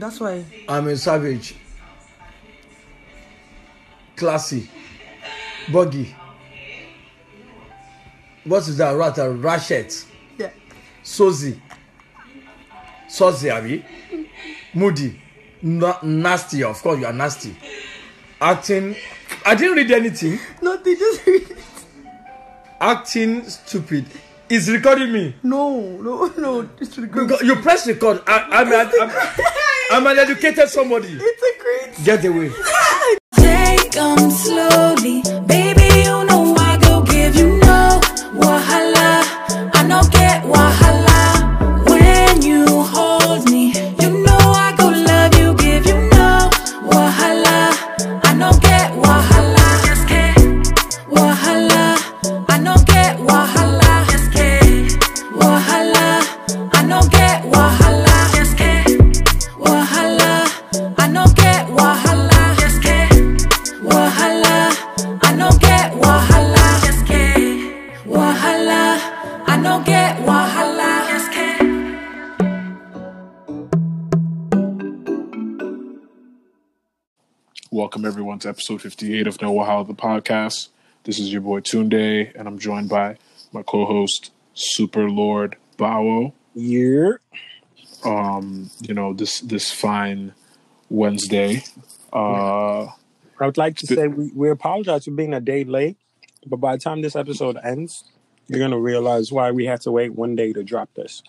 That's why. I'm a savage. Classy. Buggy. What is that? Rat, Ratchet. Yeah. Sozy. Sozy, Abi. Moody. Na- nasty. Of course, you are nasty. Acting. I didn't read anything. No, Nothing. Just read it. Acting stupid. Is recording me. No, no, no. It's a You great. go- You press record. I, I'm, I'm, an educated somebody. It's a great. Get away. Take 'em slowly, baby. To episode 58 of Know How the podcast. This is your boy Tunde, and I'm joined by my co-host Super Lord Bao. Yeah. Um, you know this this fine Wednesday. Uh, I would like to say we, we apologize for being a day late, but by the time this episode ends, you're going to realize why we had to wait one day to drop this.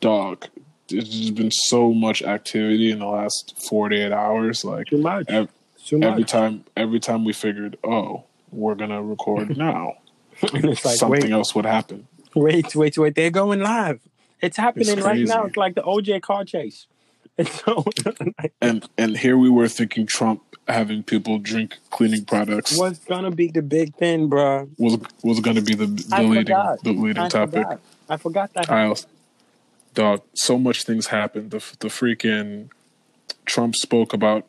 dog, there's been so much activity in the last 48 hours. Like ev-. Every time, every time we figured, oh, we're gonna record now, it's like, something wait, else would happen. wait, wait, wait. They're going live. It's happening right now. It's like the OJ car chase. It's so, And and here we were thinking Trump having people drink cleaning products what's going to be the big thing, bro? was was going to be the, the leading forgot. the leading I topic. forgot. I forgot that. I also, dog, so much things happened. The the freaking Trump spoke about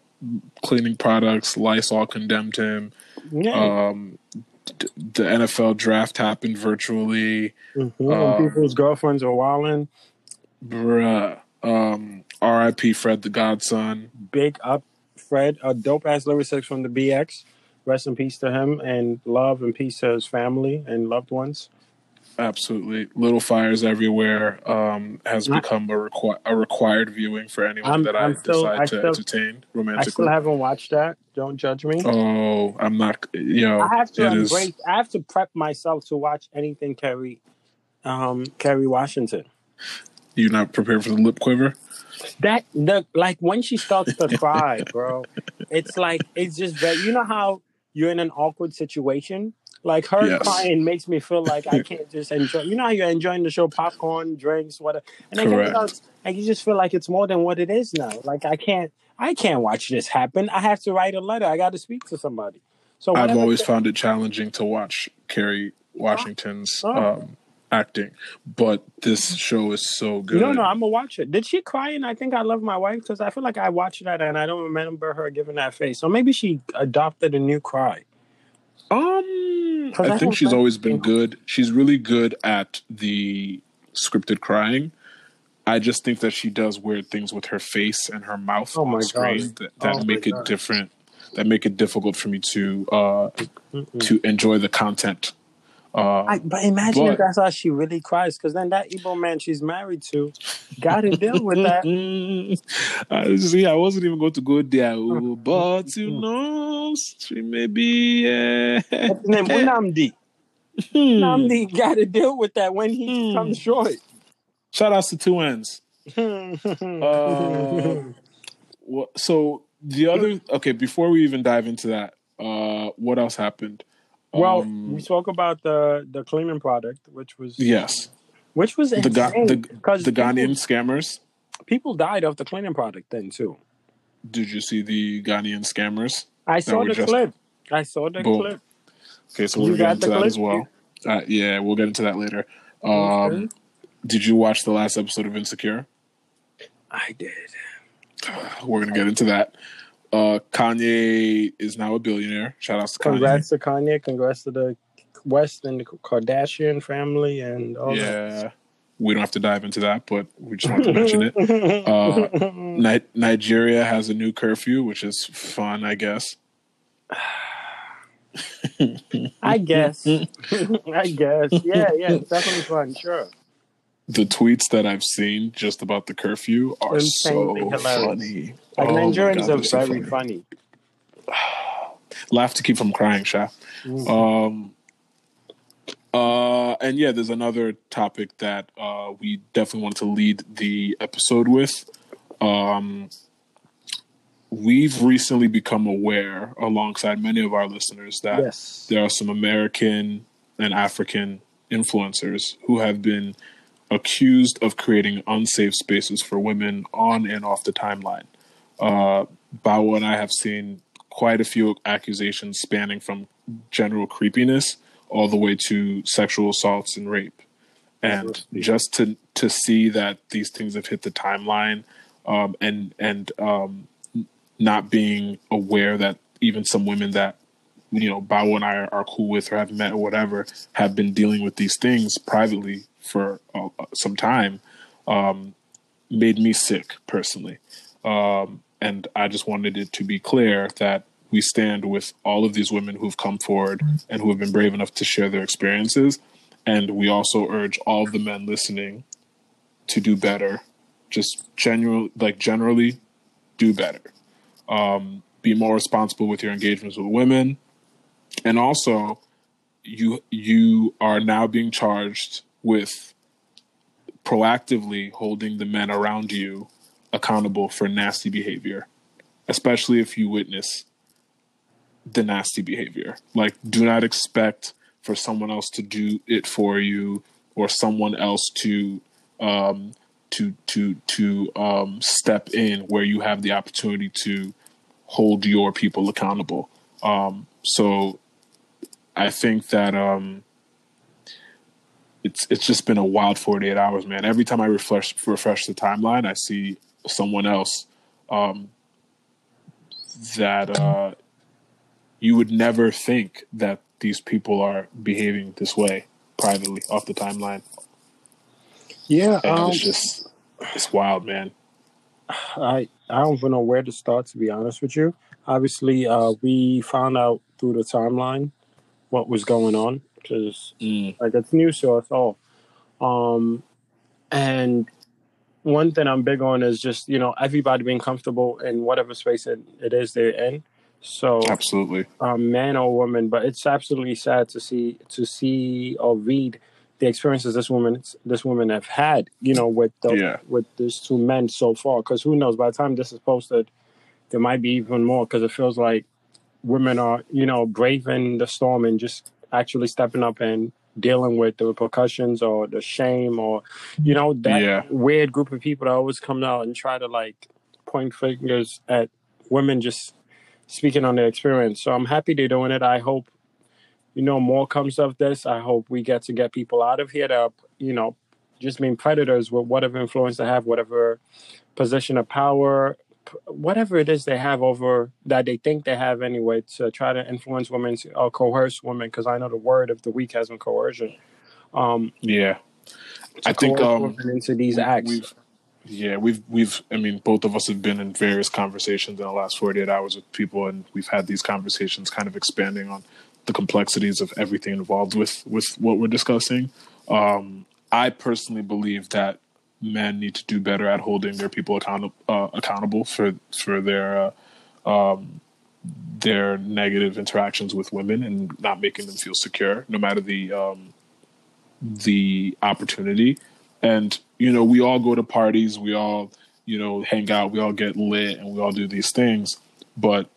cleaning products. Lysol condemned him. yeah. Um, d- the NFL draft happened virtually. Mhm. When people's girlfriends are wilding. Bruh. Um, R.I.P. Fred the Godson. big up Fred, a dope ass lyricist from the BX. Rest in peace to him and love and peace to his family and loved ones. Absolutely, Little Fires Everywhere um, has become a, requi- a required viewing for anyone I'm- that I I'm still- decide I to still- entertain romantically. I still haven't watched that. Don't judge me. oh, I'm not. Yo, I have to it is- embrace. I have to prep myself to watch anything Kerry, um, Kerry Washington. You're not prepared for the lip quiver? That the like when she starts to cry, bro. It's like it's just very. You know how you're in an awkward situation. Like her Yes. crying makes me feel like I can't just enjoy. You know how you're enjoying the show, popcorn, drinks, whatever, and then Correct. starts, like you just feel like it's more than what it is now. Like I can't, I can't watch this happen. I have to write a letter. I got to speak to somebody. So I've always found it challenging to watch Kerry Washington's Oh. um, acting, but this show is so good. No, no, I'm gonna watch it. Did she cry? And I think I love my wife because I feel like I watched that and I don't remember her giving that face. So maybe she adopted a new cry. Um, I think she's always been good. She's really good at the scripted crying. I just think that she does weird things with her face and her mouth Oh on screen God. that, that Oh make it God. different. That make it difficult for me to uh, to enjoy the content. Uh, I, but imagine if that's how she really cries, because then that evil man she's married to got to deal with that. I see. I wasn't even going to go there, oh, but you know, she may be. Uh, What's his name? Nnamdi. Nnamdi got to deal with that when he Hmm. comes short. Shout outs to two ends. Uh, so the other okay, before we even dive into that, uh, what else happened? Well, Um, we spoke about the the cleaning product, which was yes, which was the Ga- the, the Ghanaian scammers. people died of the cleaning product then too. Did you see the Ghanaian scammers? I saw the just- clip. I saw the Boom. clip. Okay, so we'll get into that clip? as well. Uh, yeah, we'll get into that later. Um, Okay. Did you watch the last episode of Insecure? I did. We're gonna get into that. Uh, Kanye is now a billionaire. Shout out to Kanye. Congrats to Kanye. Congrats to the West and the Kardashian family and all that. Yeah. We don't have to dive into that, but we just want to mention it. Uh, Ni- Nigeria has a new curfew, which is fun, I guess. I guess. I guess. Yeah, yeah, it's definitely fun. Sure. The tweets that I've seen just about the curfew are so hilarious. funny. Like Oh Nigerians God, are so very funny. laugh to keep from crying, Sha. Um, uh, and yeah, there's another topic that uh, we definitely want to lead the episode with. Um, we've recently become aware, alongside many of our listeners, that Yes. there are some American and African influencers who have been accused of creating unsafe spaces for women on and off the timeline. Uh, Bawa and I have seen quite a few accusations spanning from general creepiness all the way to sexual assaults and rape. And just to to see that these things have hit the timeline, um, and and um, not being aware that even some women that you know Bawa and I are, are cool with or have met or whatever have been dealing with these things privately for uh, some time um, made me sick personally. Um, and I just wanted it to be clear that we stand with all of these women who've come forward and who have been brave enough to share their experiences. And we also urge all of the men listening to do better. Just general, like generally, do better. Um, be more responsible with your engagements with women, and also, you you are now being charged with proactively holding the men around you accountable for nasty behavior, especially if you witness the nasty behavior. Like, do not expect for someone else to do it for you or someone else to um, to to to um, step in where you have the opportunity to hold your people accountable. Um, so, I think that um, it's it's just been a wild 48 hours, man. Every time I refresh refresh the timeline, I see someone else um, that uh, you would never think that these people are behaving this way privately off the timeline. Yeah, um, it's just it's wild, man. I I don't even know where to start to be honest with you. Obviously, uh, we found out through the timeline what was going on because Mm, like it's news to us all. Um, and one thing I'm big on is just you know everybody being comfortable in whatever space it, it is they're in. So absolutely. um, man or woman, but it's absolutely sad to see to see or read the experiences this woman this woman have had. You know, with the, Yeah. with these two men so far. Because who knows? By the time this is posted, there might be even more. Because it feels like women are you know braving the storm and just actually stepping up and dealing with the repercussions or the shame or you know that Yeah. weird group of people that always come out and try to like point fingers at women just speaking on their experience. So I'm happy they're doing it. I hope, you know, more comes of this. I hope we get to get people out of here that are, you know, just being predators with whatever influence they have, whatever position of power, whatever it is they have over that they think they have anyway to try to influence women or coerce women. Because I know the word of the week has been coercion. Um, Yeah. I think um, into these we- acts. We've, yeah, we've we've. I mean, both of us have been in various conversations in the last forty eight hours with people, and we've had these conversations, kind of expanding on the complexities of everything involved with with what we're discussing. Um, I personally believe that men need to do better at holding their people accountable uh, accountable for for their uh, um, their negative interactions with women and not making them feel secure, no matter the um, the opportunity. And you know, we all go to parties, we all you know hang out, we all get lit, and we all do these things. But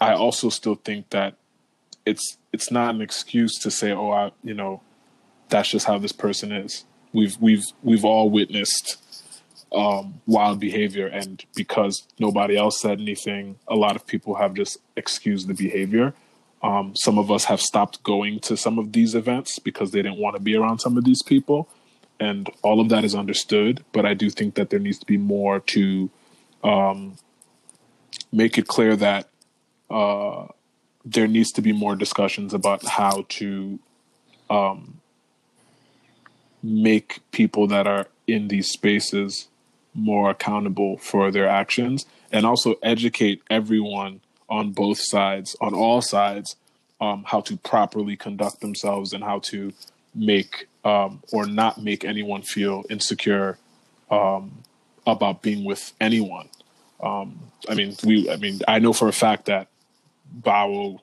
I also still think that it's it's not an excuse to say, oh, I you know, that's just how this person is. We've we've we've all witnessed um, wild behavior, and because nobody else said anything, a lot of people have just excused the behavior. Um, some of us have stopped going to some of these events because they didn't want to be around some of these people, and all of that is understood. But I do think that there needs to be more to um, make it clear that uh, there needs to be more discussions about how to um, make people that are in these spaces more accountable for their actions and also educate everyone on both sides, on all sides, um, how to properly conduct themselves and how to make um, or not make anyone feel insecure um, about being with anyone. Um, I mean, we. I mean, I know for a fact that Bawo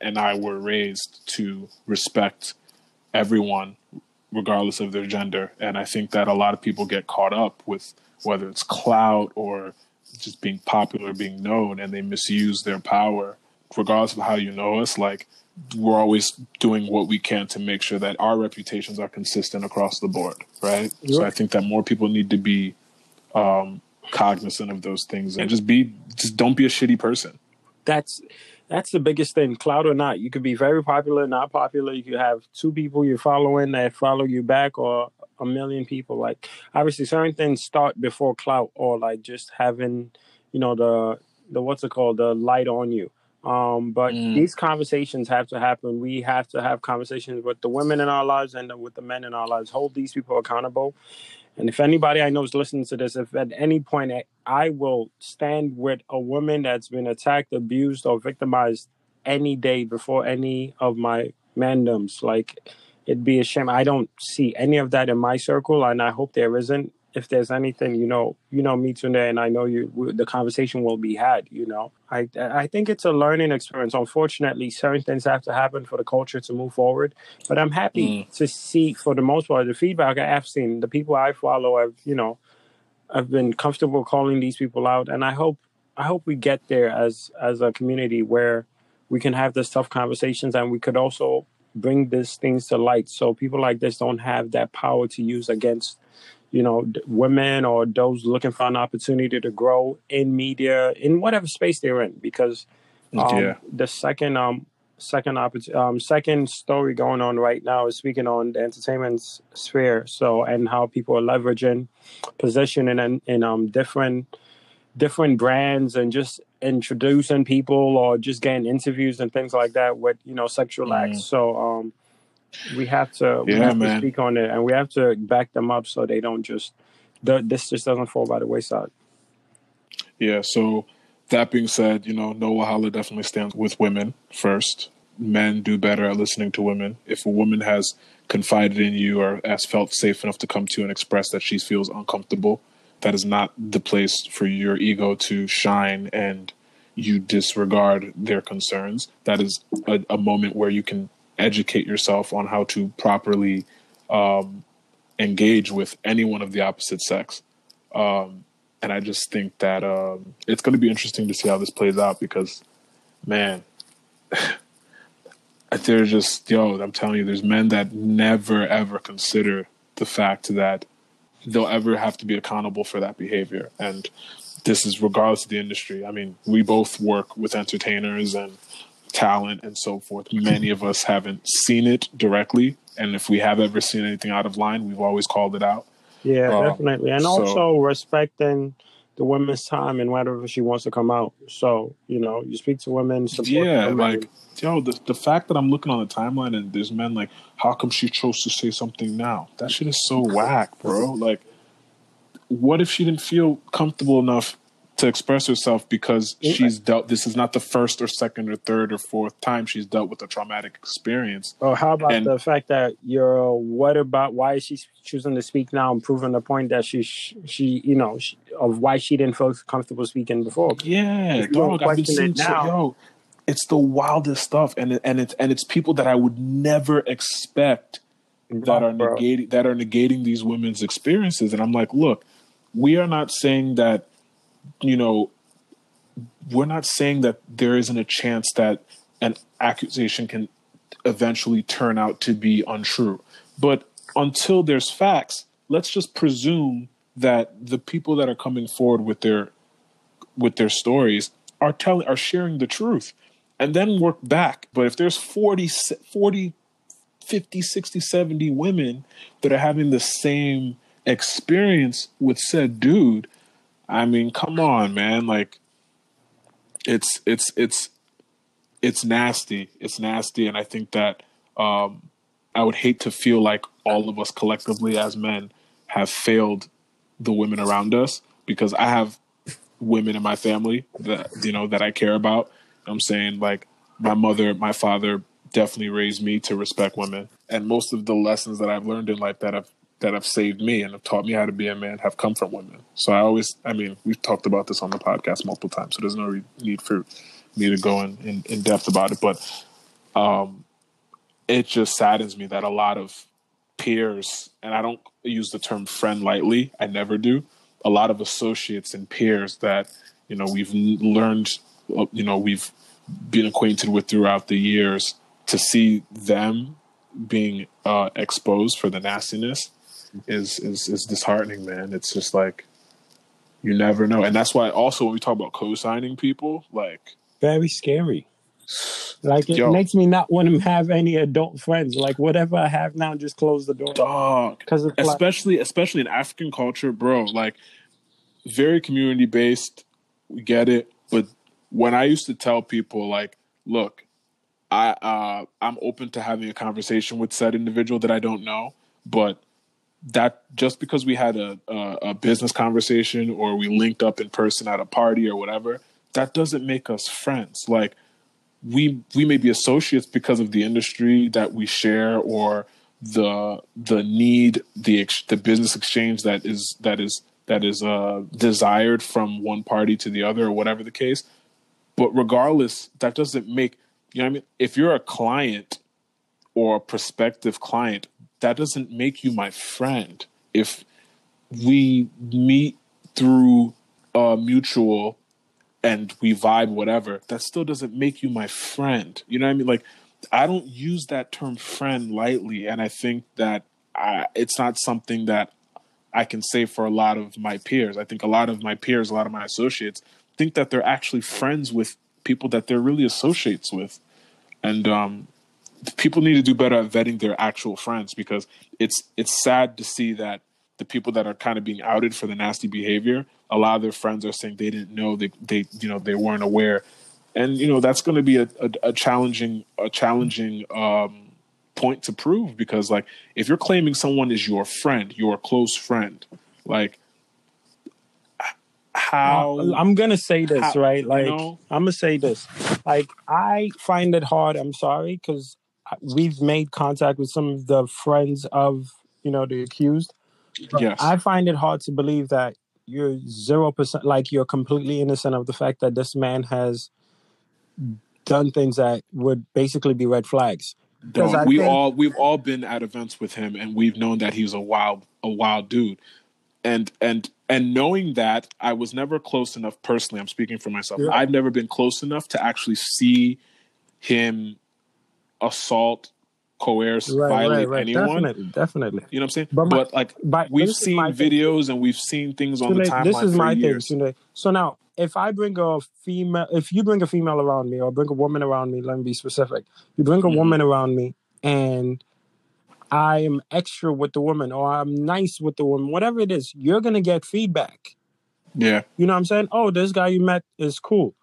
and I were raised to respect everyone, regardless of their gender, and I think that a lot of people get caught up with whether it's clout or just being popular, being known, and they misuse their power, regardless of how you know us. Like we're always doing what we can to make sure that our reputations are consistent across the board, right? So I think that more people need to be um, cognizant of those things and just be, just don't be a shitty person. That's that's the biggest thing, cloud or not. You could be very popular, not popular. You could have two people you're following that follow you back, or a million people. Like obviously, certain things start before clout, or like just having, you know, the the what's it called, the light on you. Um, but Mm. these conversations have to happen. We have to have conversations with the women in our lives and with the men in our lives. Hold these people accountable. And if anybody I know is listening to this, if at any point I- I will stand with a woman that's been attacked, abused, or victimized any day before any of my mandoms, like it'd be a shame. I don't see any of that in my circle, and I hope there isn't. If there's anything, you know, you know me today, and I know you, the conversation will be had. You know, I I think it's a learning experience. Unfortunately, certain things have to happen for the culture to move forward. But I'm happy mm. to see, for the most part, the feedback I've seen, the people I follow have, you know, I've been comfortable calling these people out, and I hope I hope we get there as as a community where we can have this tough conversations, and we could also bring these things to light, so people like this don't have that power to use against you know women or those looking for an opportunity to grow in media in whatever space they're in, because um, Yeah. the second um second oppor- um second story going on right now is speaking on the entertainment sphere so and how people are leveraging position in in, um different different brands and just introducing people or just getting interviews and things like that with you know sexual Mm. acts so um we have to we Yeah, have to man. speak on it and we have to back them up so they don't just this just doesn't fall by the wayside Yeah. So that being said, you know, Noah Holla definitely stands with women first. Men do better at listening to women. If a woman has confided in you or has felt safe enough to come to you and express that she feels uncomfortable, that is not the place for your ego to shine and you disregard their concerns. That is a, a moment where you can educate yourself on how to properly um, engage with anyone of the opposite sex. Um, and I just think that um, it's going to be interesting to see how this plays out because, man, they're just yo. I'm telling you, there's men that never ever consider the fact that they'll ever have to be accountable for that behavior, and this is regardless of the industry. I mean, we both work with entertainers and talent and so forth. Many of us haven't seen it directly, and if we have ever seen anything out of line, we've always called it out. Yeah, Um, definitely. And so- also respecting the women's time and whenever she wants to come out. So, you know, you speak to women, support yeah, women. like yo, the the fact that I'm looking on the timeline and there's men like, how come she chose to say something now? That shit is so whack, bro. Like, what if she didn't feel comfortable enough to express herself because Yeah. she's dealt? This is not the first or second or third or fourth time she's dealt with a traumatic experience. or how about and- the fact that you're what about why is she choosing to speak now and proving the point that she she you know she, of why she didn't feel comfortable speaking before. Yeah, don't dog. I've been seeing it so, now- yo. It's the wildest stuff, and and it's and it's people that I would never expect that are Bro. negating that are negating these women's experiences and i'm like look we are not saying that you know we're not saying that there isn't a chance that an accusation can eventually turn out to be untrue but until there's facts let's just presume that the people that are coming forward with their with their stories are telling are sharing the truth and then work back but if there's 40 40 50, 60, 70 women that are having the same experience with said dude. I mean, come on, man. Like it's it's it's it's nasty. It's nasty and I think that um I would hate to feel like all of us collectively as men have failed the women around us because I have women in my family that you know that I care about. I'm saying like my mother, my father definitely raised me to respect women, and most of the lessons that I've learned in life that have that have saved me and have taught me how to be a man have come from women. So I always, I mean, we've talked about this on the podcast multiple times, so there's no re- need for me to go in, in, in depth about it. But um, it just saddens me that a lot of peers, and I don't use the term friend lightly, I never do, a lot of associates and peers that, you know, we've learned, uh, you know, we've been acquainted with throughout the years to see them being uh, exposed for the nastiness is, is is disheartening, man. It's just like you never know, and that's why also when we talk about co-signing people, like Very scary. Like it Yo. makes me not want to have any adult friends. Like whatever I have now, just close the door. dog, Because it's like, especially especially in African culture, bro. Like very community based. We get it, but when I used to tell people like, look, I uh, I'm open to having a conversation with said individual that I don't know, but that just because we had a, a a business conversation or we linked up in person at a party or whatever, that doesn't make us friends. Like we we may be associates because of the industry that we share or the the need the the business exchange that is that is that is uh desired from one party to the other or whatever the case but regardless that doesn't make you know what i mean if you're a client or a prospective client that doesn't make you my friend. If we meet through a mutual and we vibe whatever that still doesn't make you my friend. You know what i mean? Like i don't use that term friend lightly and i think that I, it's not something that i can say for a lot of my peers. I think a lot of my peers a lot of my associates think that they're actually friends with people that they're really associates with. And um people need to do better at vetting their actual friends because it's it's sad to see that the people that are kind of being outed for the nasty behavior a lot of their friends are saying they didn't know they they you know they weren't aware and you know that's going to be a, a, a challenging a challenging um point to prove because like if you're claiming someone is your friend your close friend like how I'm gonna say this how- right. you Like know? I'm gonna say this. Like I find it hard. I'm sorry because we've made contact with some of the friends of you know the accused. yes I find it hard to believe that you're zero percent like you're completely innocent of the fact that this man has done things that would basically be red flags. Because Dog, we think- all we've all been at events with him and we've known that he's a wild a wild dude and and and knowing that i was never close enough personally i'm speaking for myself Yeah. i've never been close enough to actually see him assault coerce Right, violate right, right. anyone Definitely, definitely. you know what i'm saying But but, like But we've seen my thing. videos and we've seen things on the timeline this is my years thing, Tunde. So now, if I bring a female, if you bring a female around me, or bring a woman around me, let me be specific. You bring a Mhm. woman around me, and I am extra with the woman, or I'm nice with the woman, whatever it is, you're gonna get feedback. yeah You know what I'm saying? Oh, this guy you met is cool.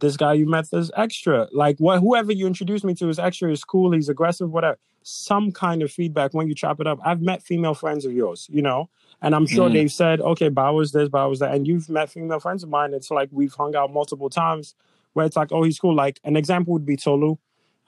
This guy you met is extra. Like what whoever you introduced me to is extra, is cool, he's aggressive, whatever. Some kind of feedback when you chop it up. I've met female friends of yours, you know, and I'm sure Mm. they've said, okay, Bowers this, Bowers that, and you've met female friends of mine. It's like we've hung out multiple times where it's like, oh, he's cool. Like an example would be Tolu.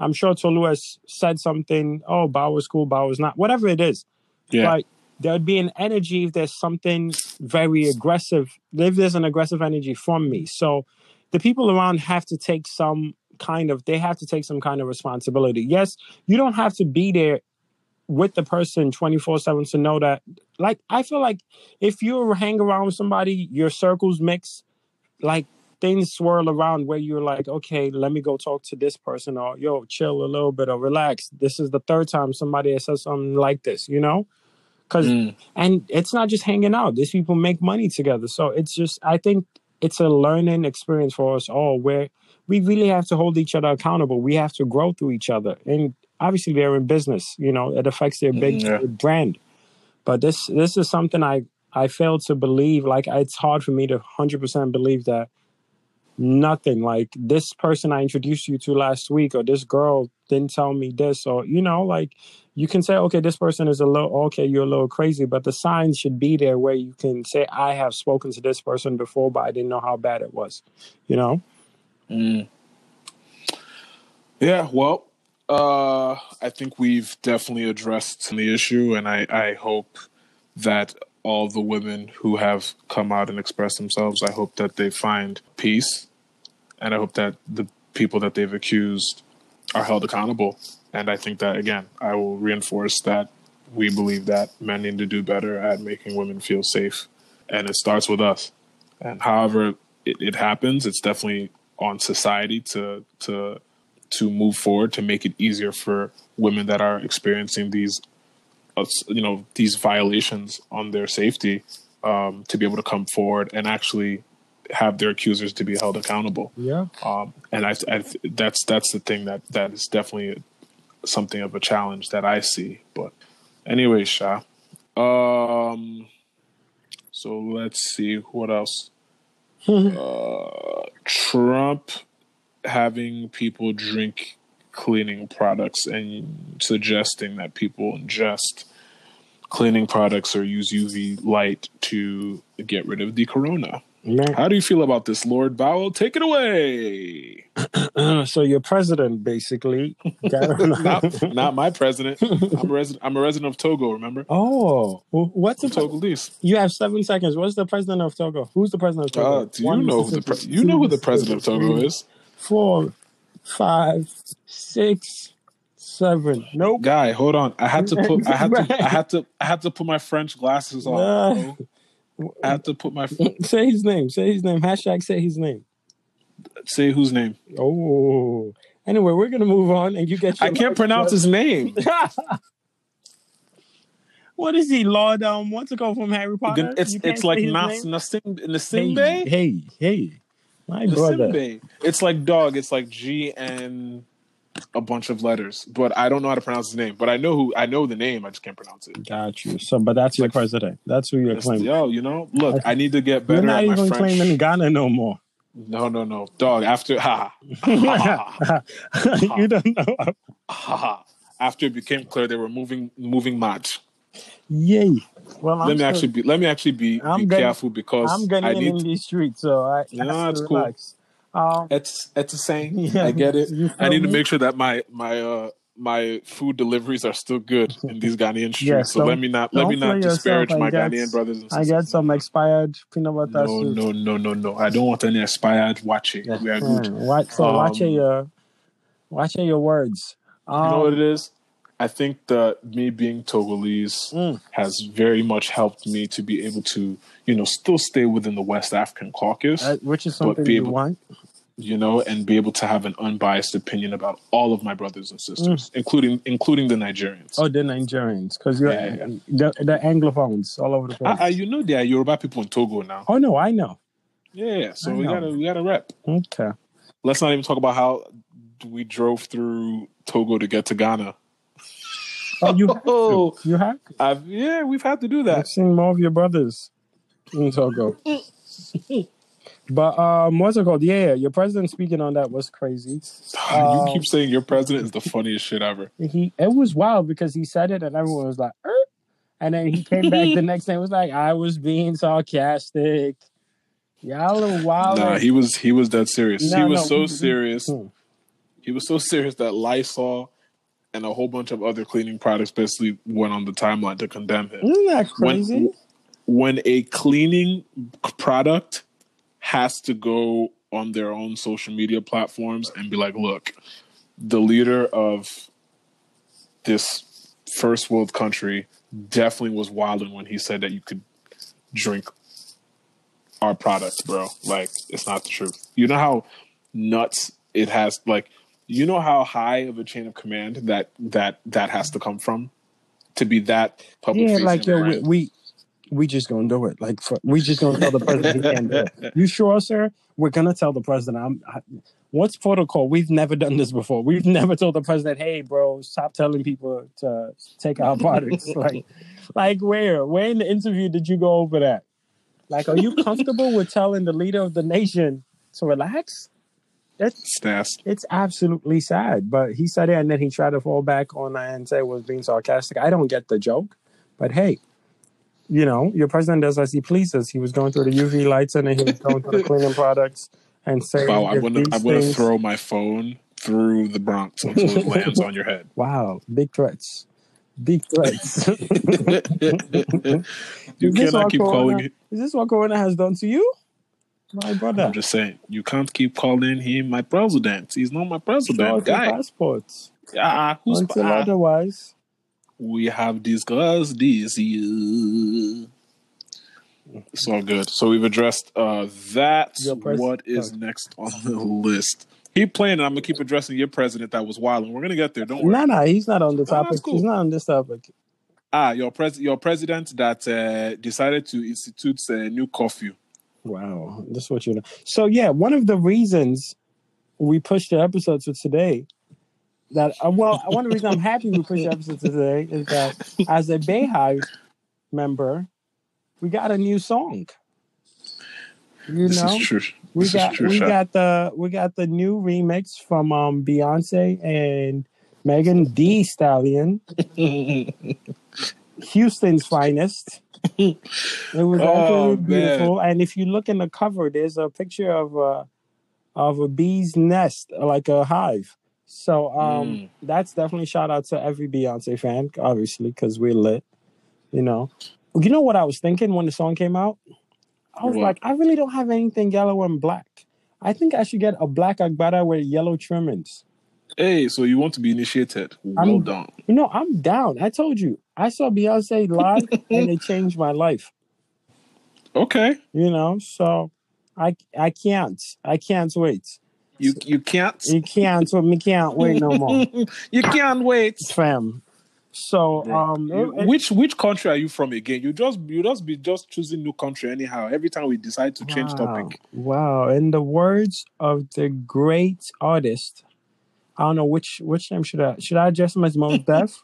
I'm sure Tolu has said something, oh, Bowers cool, Bowers not, whatever it is. yeah Like there'd be an energy if there's something very aggressive, if there's an aggressive energy from me. So the people around have to take some kind of they have to take some kind of responsibility. Yes, you don't have to be there with the person 24-7 to know that like I feel like if you hang around with somebody, your circles mix, like things swirl around where you're like, okay, let me go talk to this person or yo, chill a little bit or relax. This is the third time somebody has said something like this, you know? Because Mm. and it's not just hanging out. These people make money together. So it's just I think it's a learning experience for us all where we really have to hold each other accountable. We have to grow through each other. And obviously they're in business, you know, it affects their big Mhm, yeah. brand. But this this is something I I fail to believe. Like it's hard for me to hundred percent believe that nothing. Like this person I introduced you to last week, or this girl didn't tell me this, or you know, like you can say, okay, this person is a little okay, you're a little crazy, but the signs should be there where you can say, I have spoken to this person before, but I didn't know how bad it was. You know? Yeah, well, uh, I think we've definitely addressed the issue, and I, I hope that all the women who have come out and expressed themselves, I hope that they find peace, and I hope that the people that they've accused are held accountable. And I think that again, I will reinforce that we believe that men need to do better at making women feel safe, and it starts with us. And however it, it happens, it's definitely on society to to to move forward to make it easier for women that are experiencing these uh, you know these violations on their safety um, to be able to come forward and actually have their accusers to be held accountable Yeah. um, and I, I that's that's the thing that that is definitely something of a challenge that I see but anyway Sha um so let's see what else uh, Trump having people drink cleaning products and suggesting that people ingest cleaning products or use UV light to get rid of the corona. Man. How do you feel about this, Lord Bowell? Take it away. so your president basically not, not my president. I'm a resident. I'm a resident of Togo. Remember, Oh, well, what's the Togolese. You have seven seconds. What's the president of Togo? Who's the president of Togo? Uh, do you One, know who the pre- you know who the president of Togo three, is? Four, five, six, seven. Nope. Guy, hold on. I had to put. I had to. I had to. I had to put my French glasses on. I have to put my. say his name. Say his name. Hashtag say his name. Say whose name? Oh. Anyway, we're gonna move on, and you get. Your I can't pronounce his name. what is he, Lord? Um, what's it called from Harry Potter? It's it's like say his Nas name? Nasim Hey, Nasimbe. hey, hey, my brother. It's like dog. It's like G and a bunch of letters, but I don't know how to pronounce his name. But I know who I know the name. I just can't pronounce it. Got you. So, but that's your Like- president. That's who you're That's- claiming. Yo, you know, look, I need to get You're better not at my even claiming Ghana no more. No, no, no, dog. After ha, ha, ha you don't know. ha, ha. After it became clear they were moving moving match. Yay. Well, I'm let me still- actually be. Let me actually be, I'm be getting- careful because I'm getting I need. in these streets, so I, I Yeah, have it's to cool. relax. Um, It's it's the same. Yeah, I get it. I feel need to make sure that my my uh my food deliveries are still good in these Ghanaian streets. Yeah, so don't- let me not let me don't not play yourself disparage my get- Ghanaian brothers and I sisters. get some expired peanut butter no, soup. no, no, no, no. I don't want any expired watch it. We are good. Watch, so watch Um, your watch your words. Um, you know what it is? I think that me being Togolese Mm. has very much helped me to be able to, you know, still stay within the West African caucus, uh, which is but something be you able- want. You know, and be able to have an unbiased opinion about all of my brothers and sisters, Mm. including including the Nigerians. Oh, the Nigerians, because you're Yeah, yeah, the the Anglophones all over the place. Ah, ah, you know there are Yoruba people in Togo now. oh no, I know. Yeah, yeah. So I we know. gotta we gotta rep. Okay. Let's not even talk about how we drove through Togo to get to Ghana. Oh, you have to. You have. to. I've yeah, we've had to do that. I've seen more of your brothers in Togo. but um, what's it called? Yeah, your president speaking on that was crazy. Uh, you keep saying your president is the funniest shit ever. He it was wild because he said it and everyone was like, er? and then he came back the next day and was like, I was being sarcastic. Y'all are wild. Nah, he was he was that serious. No, he was no, so he- he- serious. Hmm. He was so serious that Lysol and a whole bunch of other cleaning products basically went on the timeline to condemn him. Isn't that When- crazy? when a cleaning product has to go on their own social media platforms and be like, look, the leader of this first world country definitely was wilding when he said that you could drink our product, bro. Like, it's not the truth. You know how nuts it has like you know how high of a chain of command that that that has to come from to be that public yeah, like yo, we, we we just gonna do it. Like for, we just gonna tell the president he can't do it. You sure, sir? We're gonna tell the president. I'm, I, what's protocol? We've never done this before. We've never told the president, "Hey, bro, stop telling people to take our products." like, like where? Where in the interview did you go over that? Like, are you comfortable with telling the leader of the nation to relax. It's it's absolutely sad. But he said it, and then he tried to fall back on and say it was being sarcastic. I don't get the joke, but hey, you know, your president does as he pleases. He was going through the UV lights and then he was going through the cleaning products and saying, Wow, if gonna I'm things- throw my phone through the Bronx until it lands on your head. Wow, big threats. Big threats. you cannot keep Corona- calling it. Is this what Corona has done to you? My brother. I'm just saying, you can't keep calling him my president. He's not my president, your guy. passports. Ah, who's Until ah, otherwise. We have discussed this. Yeah. It's all good. So we've addressed uh that. Pres- what is next on the list? Keep playing, and I'm gonna keep addressing your president that was wild, and we're gonna get there. Don't worry. No, no, he's not on the Oh, topic. cool. He's not on this topic. Ah, your pres your president that uh, decided to institute a new curfew. Wow, this is what you know. So yeah, one of the reasons we pushed the episode to today. That uh, well, one of the reasons I'm happy we pushed the episode today is that as a BeyHive member, we got a new song. You This know, is true. we this got we got the we got the new remix from um Beyonce and Megan Thee Stallion, Houston's finest. It was Oh, absolutely beautiful. And if you look in the cover, there's a picture of a of a bee's nest, like a hive. So um, Mm. that's definitely shout out to every Beyonce fan, obviously, because we're lit. You know, you know what I was thinking when the song came out? I was What? like, I really don't have anything yellow and black. I think I should get a black agbada with yellow trimmings. Hey, so you want to be initiated? Well I'm- done. You know, I'm down. I told you, I saw Beyonce live and it changed my life. Okay, You know, so I I can't. I can't wait. You you can't You can't. So me can't wait no more, you can't wait. fam. So um, which which country are you from again? You just you just be just choosing new country anyhow. Every time we decide to change wow, topic. Wow. In the words of the great artist, I don't know which which name should I should I address him as Most Def,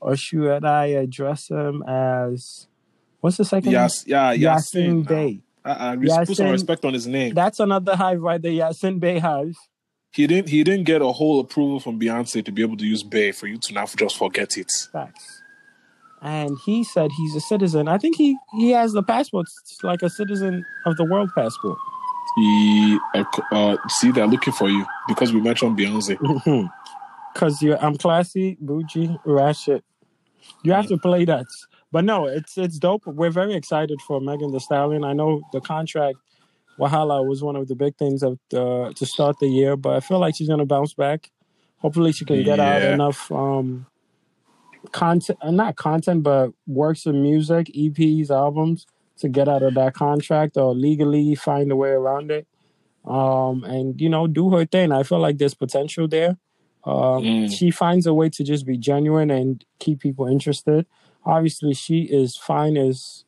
or should I address him as what's the second? Yes, yeah, Yasin Yasin. Bey. Uh, uh, res- put some respect on his name. That's another hive right there, Yasin Bey hive. He didn't he didn't get a whole approval from Beyonce to be able to use Bey for you to now just forget it. Facts. And he said he's a citizen. I think he he has the passport, like a citizen of the world passport. He uh, uh, see they're looking for you because we mentioned Beyonce. Cause you, I'm classy, bougie, ratchet. You have to play that. But no, it's it's dope. We're very excited for Megan Thee Stallion. I know the contract, Wahala was one of the big things of the, to start the year, but I feel like she's gonna bounce back. Hopefully, she can get out enough um, content, uh, not content, but works of music, EPs, albums to get out of that contract or legally find a way around it. Um, and you know, do her thing. I feel like there's potential there. Um, Mm. She finds a way to just be genuine and keep people interested. Obviously, she is fine as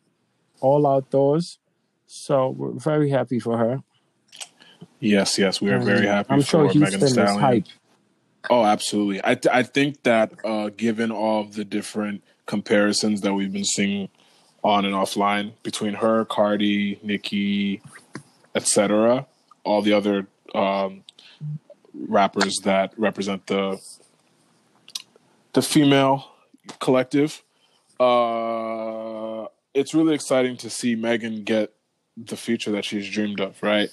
all outdoors, so we're very happy for her. Yes, yes, we are very happy I'm for sure Megan Thee is Stallion. hype. Oh, absolutely. I th- I think that uh, given all of the different comparisons that we've been seeing on and offline between her, Cardi, Nicki, etc., all the other um, rappers that represent the the female collective, uh, it's really exciting to see Megan get the future that she's dreamed of. Right.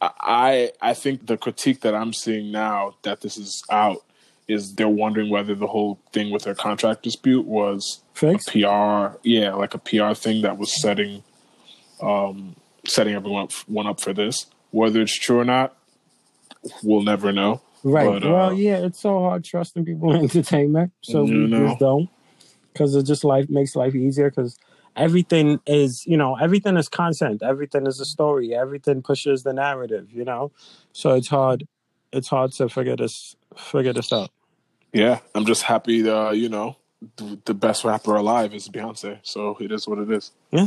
I I think the critique that I'm seeing now that this is out is they're wondering whether the whole thing with her contract dispute was Fix? a PR, yeah, like a PR thing that was setting um setting everyone up, one up for this. Whether it's true or not, we'll never know. Right. But, uh, well, yeah, it's so hard trusting people in entertainment, so we know. just don't, because it just life makes life easier. Because everything is, you know, everything is content, everything is a story, everything pushes the narrative, you know. So it's hard, it's hard to figure this figure this out. Yeah, I'm just happy. Uh, you know, the, the best rapper alive is Beyonce, so it is what it is. Yeah.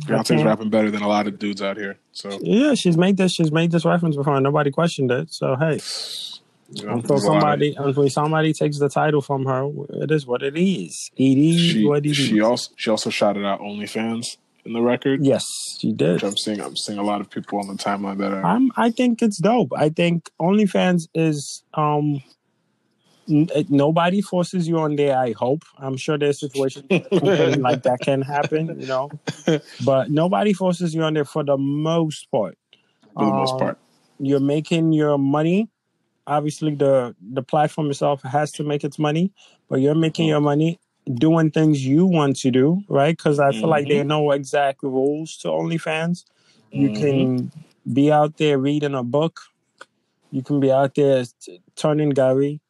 Beyonce's Okay. rapping better than a lot of dudes out here. So Yeah, she's made this. She's made this reference before, and nobody questioned it. So hey, know, until somebody until somebody takes the title from her, it is what it is. It is she what it is. she also she also shouted out OnlyFans in the record. yes, She did. Which I'm seeing. I'm seeing a lot of people on the timeline that are. I'm, I think it's dope. I think OnlyFans is um n- nobody forces you on there. I hope. I'm sure there's situations like that can happen, you know, but nobody forces you on there for the most part. for the most Um, part. You're making your money. Obviously, the the platform itself has to make its money, but you're making your money doing things you want to do, right? Because I feel like there are mm-hmm. no exact rules to OnlyFans. You can mm-hmm. be out there reading a book. You can be out there t- turning Gary,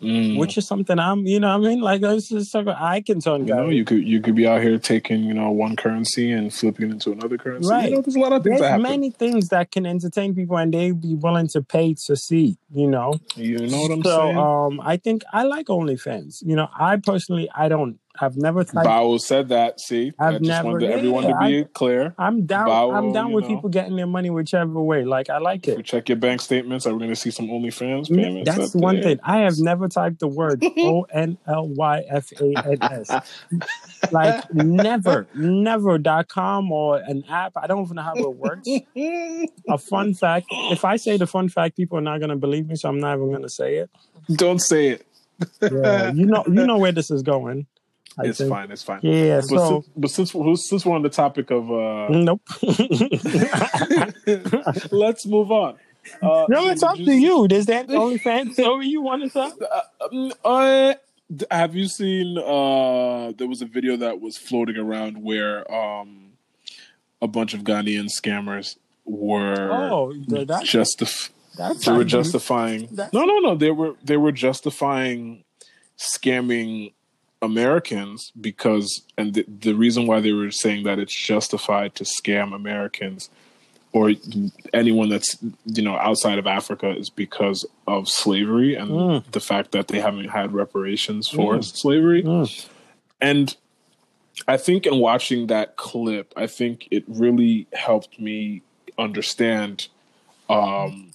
Mm. which is something I'm, you know, what I mean, like this is something I can turn You know, you could you could be out here taking you know one currency and flipping it into another currency. Right. You know, there's a lot of things There's happen. many things that can entertain people, and they be willing to pay to see. You know, you know what I'm so saying? um, I think I like OnlyFans. You know, I personally, I don't. I've never typed. Bao said that. See, I I've just never- wanted everyone yeah, to be clear. I'm down. I'm down with know. people getting their money whichever way. Like I like it. check your bank statements, are we going to see some OnlyFans payments? That's one there? thing. I have never typed the word O N L Y F A N S. Like never, never dot com or an app. I don't even know how it works. A fun fact. If I say the fun fact, people are not gonna believe me, so I'm not even gonna say it. Don't say it. Yeah, you know, you know where this is going. I It's think. fine. It's fine. Yeah. But, So since, but since since we're on the topic of, uh, nope. let's move on. Uh, no, it's up to see- you. Is that OnlyFans story you want to? Um, uh, have you seen? Uh, there was a video that was floating around where um, a bunch of Ghanaian scammers were Oh, th- that, justif- that's they were justifying. That's- No, no, no. They were they were justifying scamming Americans because, and the, the reason why they were saying that it's justified to scam Americans or anyone that's you know outside of Africa is because of slavery and Mm. the fact that they haven't had reparations for slavery. Mm. And I think in watching that clip, I think it really helped me understand um,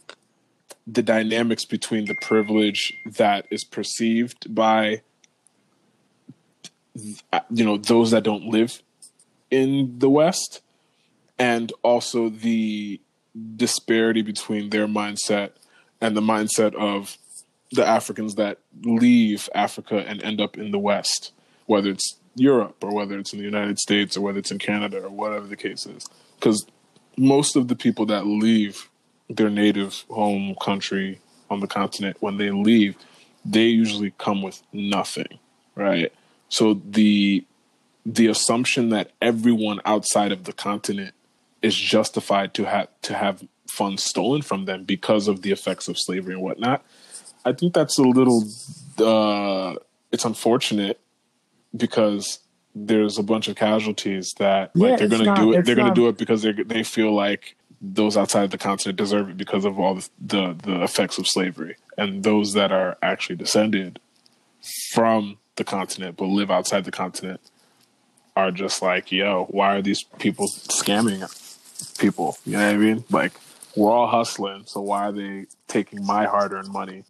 the dynamics between the privilege that is perceived by Uh, you know those that don't live in the West, and also the disparity between their mindset and the mindset of the Africans that leave Africa and end up in the West, whether it's Europe or whether it's in the United States or whether it's in Canada or whatever the case is. Because most of the people that leave their native home country on the continent, when they leave, they usually come with nothing, right? So the the assumption that everyone outside of the continent is justified to have to have funds stolen from them because of the effects of slavery and whatnot. I think that's a little uh, it's unfortunate because there's a bunch of casualties that Yeah, like they're going to not- do it. They're gonna do it because they they feel like those outside the continent deserve it because of all the, the the effects of slavery, and those that are actually descended from the continent but live outside the continent are just like, yo, why are these people scamming people? You know what I mean? Like, we're all hustling, so why are they taking my hard-earned money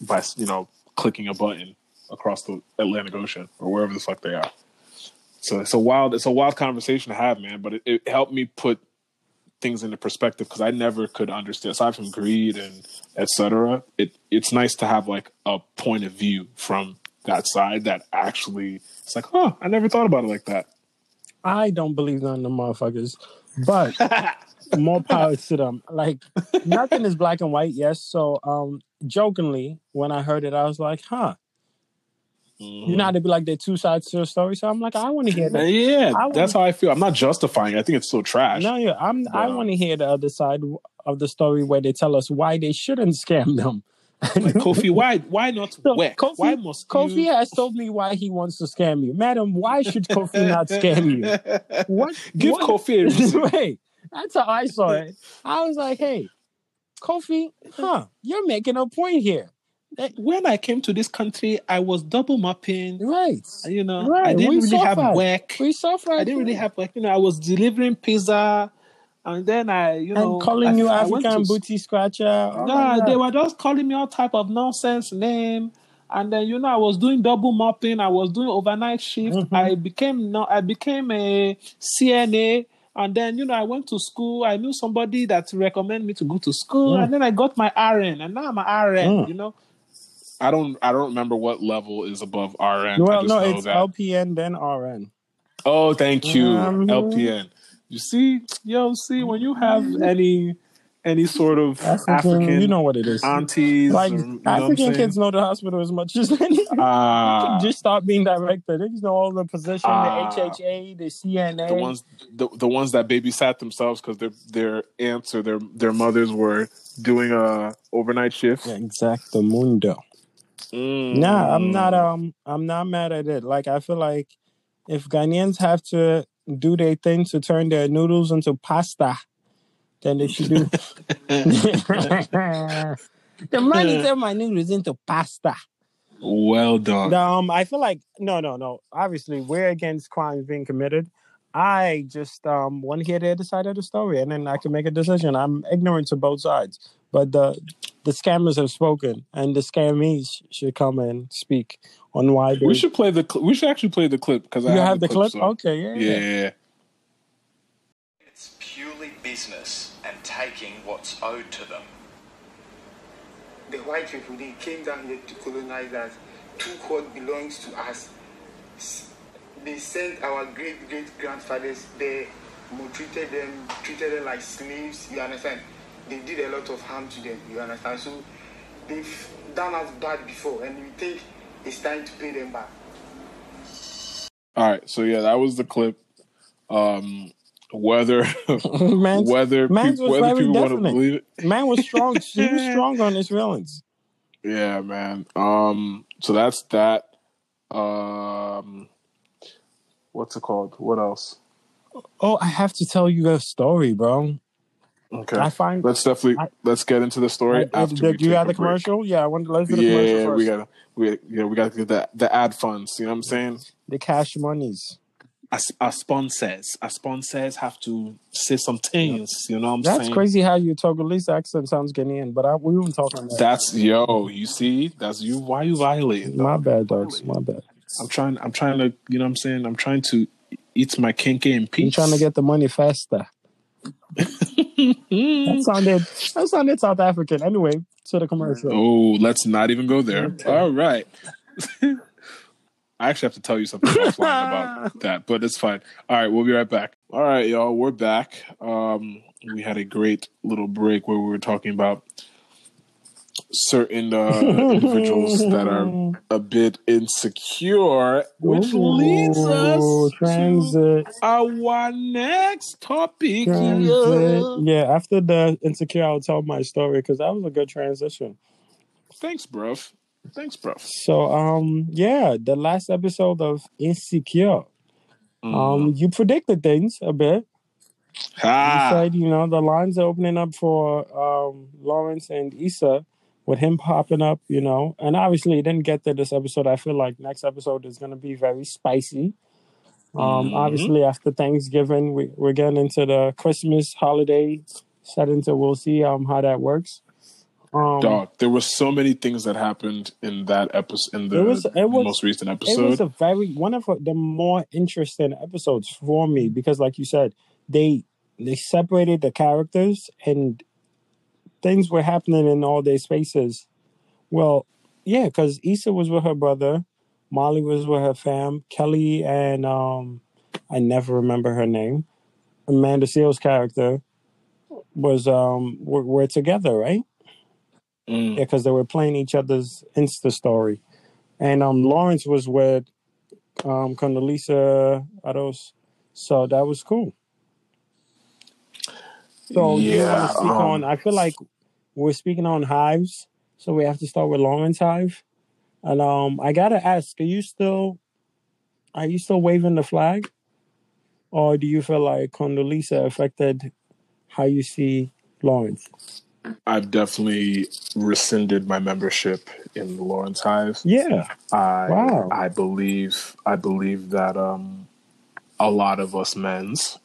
by you know clicking a button across the Atlantic Ocean or wherever the fuck they are? So it's a wild, it's a wild conversation to have, man. But it, it helped me put things into perspective because I never could understand. Aside from greed and etc., it it's nice to have like a point of view from that side that actually it's like, oh, I never thought about it like that. I don't believe none of the motherfuckers, but more power to them. Like nothing is black and white. Yes. So, um, jokingly, when I heard it, I was like, "Huh." You know how to be like there are two sides to a story. So I'm like, I want to hear that. Mm-hmm. yeah, I that's how I feel. I'm not justifying. it. I think it's still trash. No, yeah, I'm. I want to um hear the other side of the story where they tell us why they shouldn't scam them. Like Kofi, why why not So, work? Kofi- why must Kofi you? has told me why he wants to scam you, madam. Why should Kofi not scam you? What? Give what- Kofi a reason. Wait, that's how I saw it. I was like, hey, Kofi, huh? You're making a point here, When I came to this country, I was double mapping. right? You know, Right, I didn't we really have work. We suffer. I didn't really have work. you know I was delivering pizza, and then I you know and calling I- you I African to- booty scratcher. all Nah, they were just calling me all type of nonsense name. And then you know I was doing double mopping. I was doing overnight shift. Mhm. I became no, I became a CNA, and then you know I went to school. I knew somebody that recommended me to go to school, Mm. and then I got my RN, and now I'm an RN. Mm. You know, I don't I don't remember what level is above RN. I Well, just no, know it's that. LPN then RN. Oh, thank you, Mhm. LPN. You see, yo, see when you have any any sort of African, African, you know what it is. aunties, Like or, you know African kids know the hospital as much as anything. Ah, just stop being directed. They just know all the position, Ah. the HHA, the CNA. the ones the, the ones that babysat themselves because their their aunts or their their mothers were doing a overnight shift. Yeah, exacto mundo. Mm. Nah, I'm not um I'm not mad at it. Like I feel like if Ghanaians have to do their thing to turn their noodles into pasta, then they should do the money turn my noodles into pasta. Well done. Um, I feel like no, no, no. Obviously, we're against crimes being committed. I just um want to hear the other side of the story, and then I can make a decision. I'm ignorant to both sides, but the the scammers have spoken, and the scammees should come and speak on why they. we should play the. Cl- we should actually play the clip because you I have, the clip? so- Okay, yeah, yeah. Yeah. It's purely business and taking what's owed to them. the white people they came down here to colonize us took what belongs to us they sent our great great grandfathers there maltreated them treated them like slaves you understand they did a lot of harm to them you understand so they've done us bad before and we think it's time to pay them back All right. So yeah, that was the clip. Um, whether Man's- whether man's peop- was whether very people want to definite. believe it. Man was strong. he was strong on his feelings. Yeah, man. Um, so that's that. Um, what's it called? What else? Oh, I have to tell you a story, bro. Okay, I find let's definitely I- let's get into the story I- after. did you have the break. commercial? Yeah, I want to let's do the commercial Yeah, first. we gotta, we yeah, we gotta get the the ad funds. You know what I'm saying? the cash monies. Our, our sponsors, our sponsors have to say some things. You know what I'm That's saying? That's crazy how your Togolese accent sounds Ghanaian, but I, we weren't talking that. That's yo. You see, that's you. Why you violating? my bad, dogs. My bad. I'm trying. I'm trying to. You know what I'm saying? I'm trying to eat my kinky in I'm trying to get the money faster. that sounded that sounded South African. Anyway, to the commercial. Oh, let's not even go there. All right. I actually have to tell you something offline about that, but it's fine. All right, we'll be right back. All right, y'all, we're back. Um, we had a great little break where we were talking about certain uh, individuals that are a bit insecure, which leads us Ooh, to our next topic. Transit. Yeah, after the insecure, I'll tell my story because that was a good transition. Thanks, bruv. Thanks, bruv. So, um, yeah, the last episode of Insecure, um, you predicted things a bit. You said, you know, the lines are opening up for um Lawrence and Issa with him popping up, you know, and obviously it didn't get to this episode. I feel like next episode is gonna be very spicy. Um, Mhm. obviously after Thanksgiving, we, we're getting into the Christmas holiday setting, so we'll see um how that works. Um, Dog, there were so many things that happened in that episode, in the was- was- most recent episode. it was a very one of the more interesting episodes for me because like you said they they separated the characters and things were happening in all their spaces well yeah because Issa was with her brother Molly was with her fam Kelly and um I never remember her name Amanda Seales character was um were, were together right Mm. yeah, because they were playing each other's Insta story. And um, Lawrence was with um, Condoleezza Aros. So that was cool. So you want to speak um, on, I feel like we're speaking on hives. So we have to start with Lawrence Hive. And um, I got to ask, are you still, are you still waving the flag? Or do you feel like Condoleezza affected how you see Lawrence? I've definitely rescinded my membership in the Lawrence Hive. Yeah. I Wow. I believe I believe that um a lot of us men's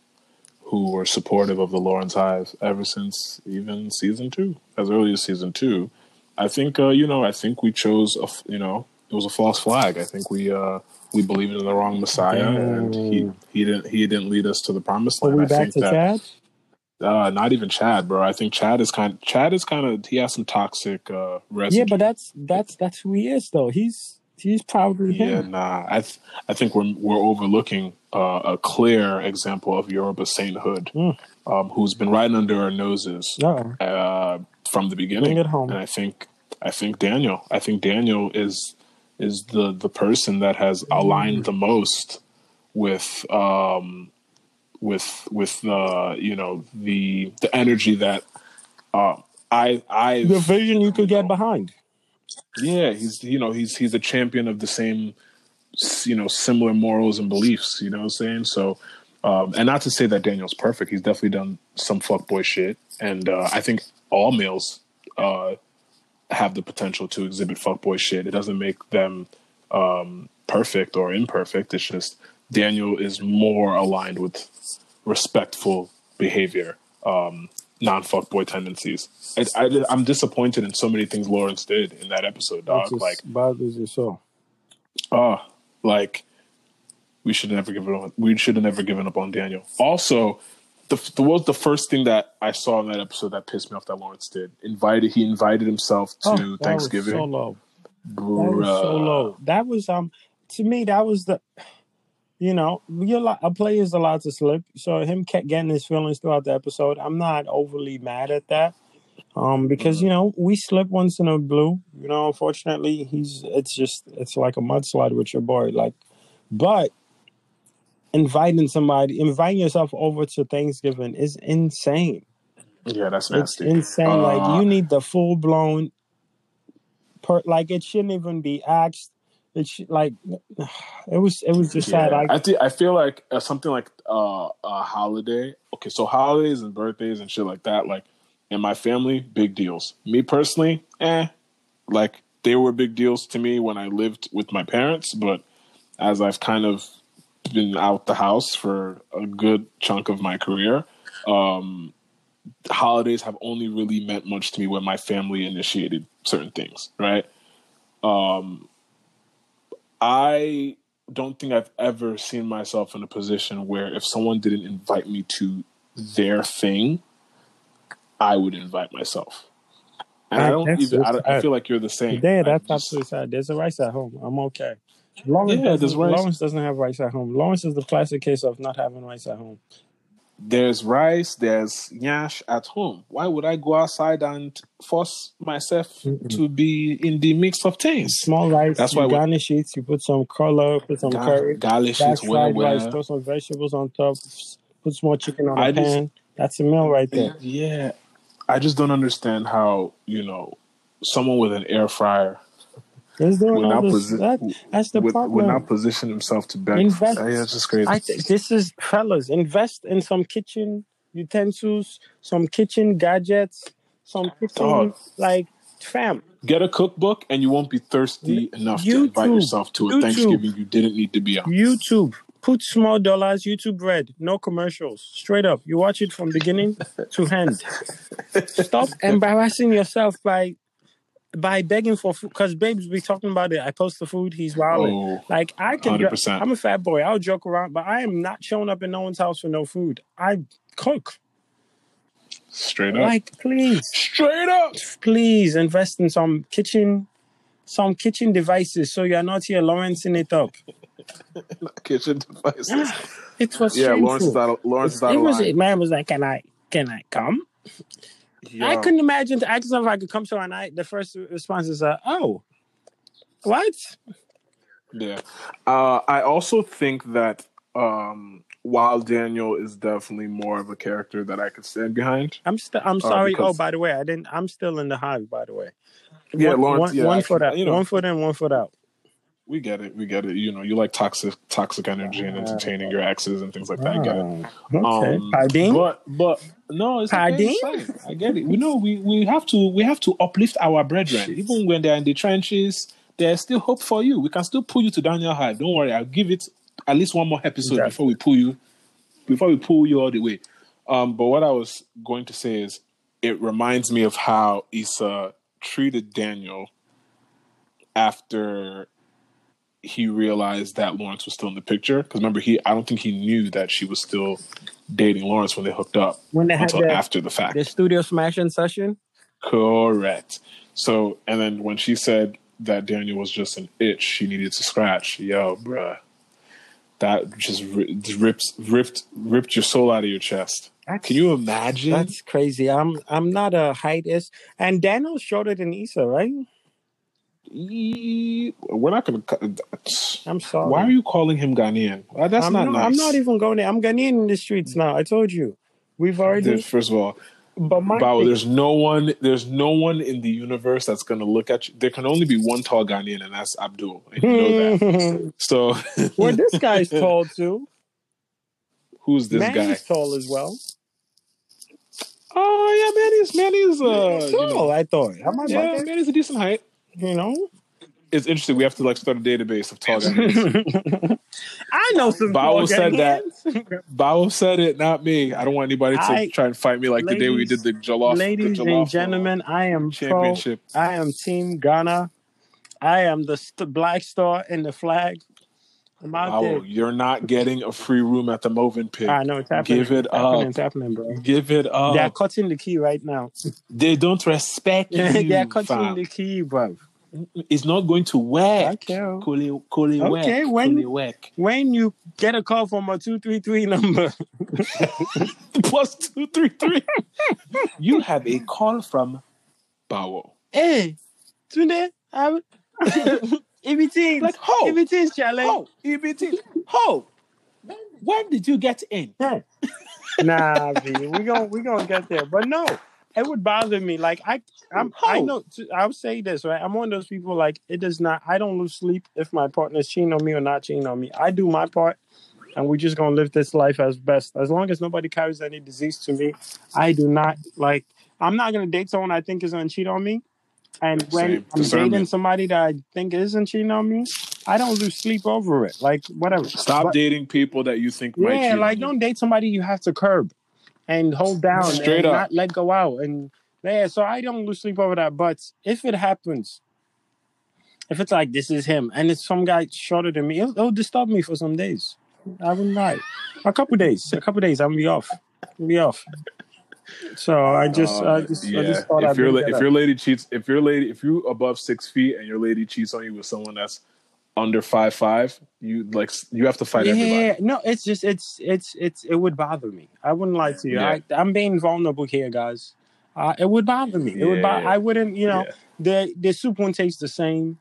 who were supportive of the Lawrence Hive ever since even season two, as early as season two, I think uh, you know I think we chose a you know it was a false flag. I think we uh we believed in the wrong Messiah, and he he didn't he didn't lead us to the promised land. Are we I back to that Chad? uh, not even Chad, bro. I think Chad is kind. Chad is kind of he has some toxic uh, residue. Yeah, but that's that's that's who he is, though. He's he's Yeah, him. nah. I th- I think we're we're overlooking uh, a clear example of Yoruba sainthood, Mm. um, who's been right under our noses Uh-oh. uh, from the beginning. Bring it home. And I think I think Daniel. I think Daniel is is the the person that has aligned the most with um with with uh you know the the energy that uh I I The vision you could get behind. Yeah, he's you know he's he's a champion of the same you know similar morals and beliefs. You know what I'm saying? So, um, and not to say that Daniel's perfect. He's definitely done some fuckboy shit, and uh, I think all males uh, have the potential to exhibit fuckboy shit. It doesn't make them um, perfect or imperfect. It's just Daniel is more aligned with respectful behavior, um, non fuckboy tendencies. I, I, I'm disappointed in so many things Lawrence did in that episode, dog. Like, bothers your soul. ah, like we should have never given up. We should have never given up on Daniel. Also, the, the was the first thing that I saw in that episode that pissed me off that Lawrence did. Invited he invited himself to Oh, Thanksgiving. so low. That was so low. That was um to me that was the you know li- a player's allowed to slip. So him kept getting his feelings throughout the episode. I'm not overly mad at that. Um, because you know we slip once in a blue. You know, unfortunately, he's it's just it's like a mudslide with your boy. Like, but inviting somebody, inviting yourself over to Thanksgiving is insane. Yeah, that's It's nasty. insane. like Uh, you need the full blown. Per, like it shouldn't even be asked. It sh- like it was. It was just sad. Yeah, Like I think I feel like uh, something like uh, a holiday. Okay, so holidays and birthdays and shit like that. Like in my family, big deals. Me personally, eh. Like they were big deals to me when I lived with my parents, but as I've kind of been out the house for a good chunk of my career, um, holidays have only really meant much to me when my family initiated certain things, right? Um, I don't think I've ever seen myself in a position where if someone didn't invite me to their thing, I would invite myself. And I That- don't even. I, I feel like you're the same. yeah, that's just- absolutely sad. There's a rice at home. I'm okay. Lawrence, Yeah, there's doesn't, rice. Lawrence doesn't have rice at home. Lawrence is the classic case of not having rice at home. There's rice, there's nyash at home. Why would I go outside and force myself to be in the mix of things? Small rice. That's you why we- garnish it. You put some color. Put some Gar- curry. garlish That's it well, fried rice. well. Throw some vegetables on top. Put some more chicken on I the just- pan. That's a meal right there. Yeah, I just don't understand how you know someone with an air fryer Do would not, posi- That, that's the problem. not position himself to beg. Invest- yeah, it's just crazy. Think this is fellas. Invest in some kitchen utensils, some kitchen gadgets, some kitchen like fam. Get a cookbook, and you won't be thirsty enough to invite yourself to a YouTube. Thanksgiving you didn't need to be on. YouTube. Put small dollars. YouTube Red. No commercials. Straight up. You watch it from beginning to end. Stop embarrassing yourself by by begging for food. Because babes be talking about it. I post the food. He's wilding. Oh, Like I can, jo- 100%. I'm a fat boy. I'll joke around, but I am not showing up in no one's house for no food. I cook. straight up. Like, please, straight up. please invest in some kitchen, some kitchen devices, so you're not here Lawrencing it up. Kitchen devices. Ah, it was yeah. Lawrence is out. Of, Lawrence it was. line. Man was like, "Can I? Can I come?" I couldn't imagine to ask them if I could come to and I, the first response is, uh, "Oh, what?" Yeah. Uh, I also think that um, while Daniel is definitely more of a character that I could stand behind. I'm still. I'm sorry. oh, because- by the way, I didn't. I'm still in the hive. By the way. Yeah, one, Lawrence. one, yeah, one actually, foot out. You know, one foot in, one foot out. We get it. We get it. You know, you like toxic, toxic energy and entertaining your exes and things like that. I get it. Okay. Um, Pardon? But but no, it's okay, Pardon? it's fine. I get it. We know we, we have to we have to uplift our brethren, even when they're in the trenches. There's still hope for you. We can still pull you to Daniel High. Don't worry. I'll give it at least one more episode Exactly. before we pull you before we pull you all the way. Um, but what I was going to say is, it reminds me of how Issa treated Daniel after he realized that Lawrence was still in the picture. Because remember, he I don't think he knew that she was still dating Lawrence when they hooked up When they until the- after the fact. The studio smashing session. Correct. So, and then when she said that Daniel was just an itch she needed to scratch, yo, bruh, that just ri- rips ripped ripped your soul out of your chest. Can you imagine? That's crazy. I'm I'm not a height is and Daniel's shorter than Issa, right? We're not gonna. cut- I'm sorry. Why are you calling him Ghanaian? Uh, That's I'm not, not, nice. I'm not even going there. I'm Ghanaian in the streets now. I told you. We've already. There's- First of all, but my thing- there's no one. There's no one in the universe that's gonna look at you. There can only be one tall Ghanaian, and that's Abdul. And you know that. So, well, this guy's tall too. who's this guy? Manny's tall as well. Oh yeah, Manny's Manny's uh, you tall, know, I thought. I yeah, yeah, Manny's a decent height. You know, It's interesting. We have to like start a database of tall Ghanaians. I know some. Bao said that. Bao said it, not me. I don't want anybody to I- try and fight me like the day we did the Jollof. Ladies the and Jollof, uh, gentlemen, I am pro. championship. I am Team Ghana. I am the st- black star in the flag. I'm out Bao, there. you're not getting a free room at the Mövenpick. I know it's happening. Give it it's happening, up. It's happening, bro. Give it up. They're cutting the key right now. They don't respect you. They're cutting fam. the key, bro. It's not going to work. Okay. Kuli, kuli Okay, work. when-. When you get a call from a two three three number, Plus two, three, three. you have a call from Bao. hey, Tunde, I everything Like, ho, everything's challenge. ho, EBT, ho. When did you get in? Nah, V, we gonna we gonna get there. But no, it would bother me. Like I, I'm, I know. I'll say this right. I'm one of those people. Like it does not. I don't lose sleep if my partner's cheating on me or not cheating on me. I do my part, and we're just gonna live this life as best. As long as nobody carries any disease to me, I do not like. I'm not gonna date someone I think is gonna cheat on me. And when Same. I'm dating somebody that I think isn't cheating on me, I don't lose sleep over it. Like whatever. Stop But- dating people that you think might yeah, like on don't date somebody you have to curb and hold down Straight and up. not let go out. And yeah, so I don't lose sleep over that. But if it happens, if it's like this is him and it's some guy shorter than me, it'll, it'll disturb me for some days. I wouldn't lie. A couple days, a couple days, I'm be off. I'll be off. So I just, I Uh, just, I just thought if I'd your bring la- that if your lady cheats, if your lady, if you above six feet and your lady cheats on you with someone that's under five five, you like you have to fight yeah, everybody. no, it's just it's it's it's it would bother me. I wouldn't lie to you. Yeah. I, I'm being vulnerable here, guys. Uh, it would bother me. It would. Bo- Yeah. I wouldn't. You know, Yeah. the the soup wouldn't taste the same.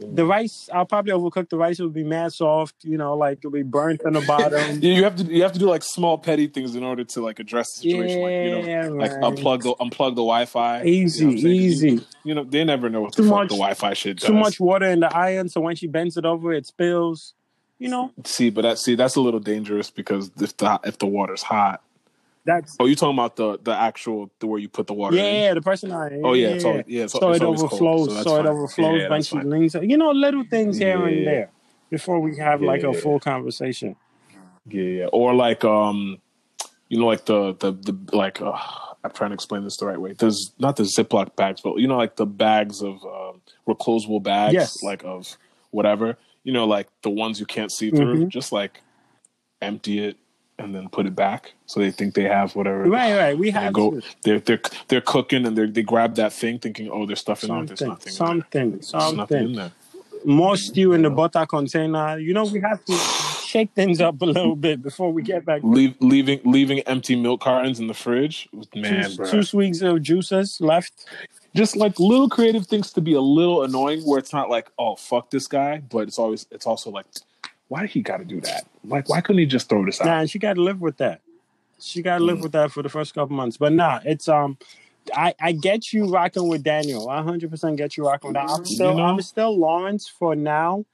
The rice, I'll probably overcook the rice. It would be mad soft. You know, like it'll be burnt on the bottom. Yeah, you have to you have to do like small petty things in order to like address the situation. like you know, Yeah, like unplug the unplug the Wi-Fi. Easy, you know what I'm saying? 'Cause easy. You, you know they never know what Too the fuck much- the Wi-Fi shit does. Too much water in the iron, so when she bends it over, it spills. You know, See, but that see that's a little dangerous because if the if the water's hot. That's Oh, you talking about the the actual the where you put the water in? yeah. The person I Oh yeah, it's all, yeah. It's, so it's it always cold, overflows. so So, it overflows Yeah, when she leans. You know, little things here and there before we have like a Yeah. full conversation. Yeah, yeah. Or like um, you know, like the the the like uh, I'm trying to explain this the right way. There's not the Ziploc bags, but you know, like the bags of um, reclosable bags, Yes. like of whatever. You know, like the ones you can't see through. Mhm. Just like empty it and then put it back, so they think they have whatever. Right, right. We And they have go. to. They're they're they're cooking and they they grab that thing, thinking, oh, there's stuff in there. There's something, nothing. something, there. There's nothing in something. there. More stew in the butter container. You know, we have to shake things up a little bit before we get back. Leave, leaving leaving empty milk cartons in the fridge. Man, two, bro. two sweets of juices left. just like little creative things to be a little annoying where it's not like oh fuck this guy but it's always it's also like why did he got to do that like why couldn't he just throw this out Nah, she got to live with that. She got to live Mm. with that for the first couple months. But nah, it's um, I I get you rocking with Daniel. I hundred percent get you rocking with that. I'm still know? I'm still Lawrence for now,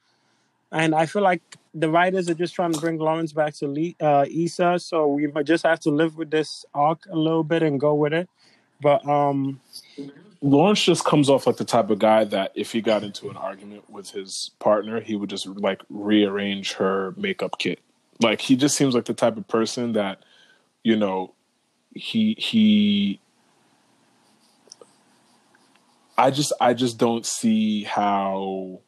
and I feel like the writers are just trying to bring Lawrence back to Le- uh, Issa. So we just have to live with this arc a little bit and go with it. But um, lawrence just comes off like the type of guy that if he got into an argument with his partner he would just like rearrange her makeup kit. Like he just seems like the type of person that you know he he i just i just don't see how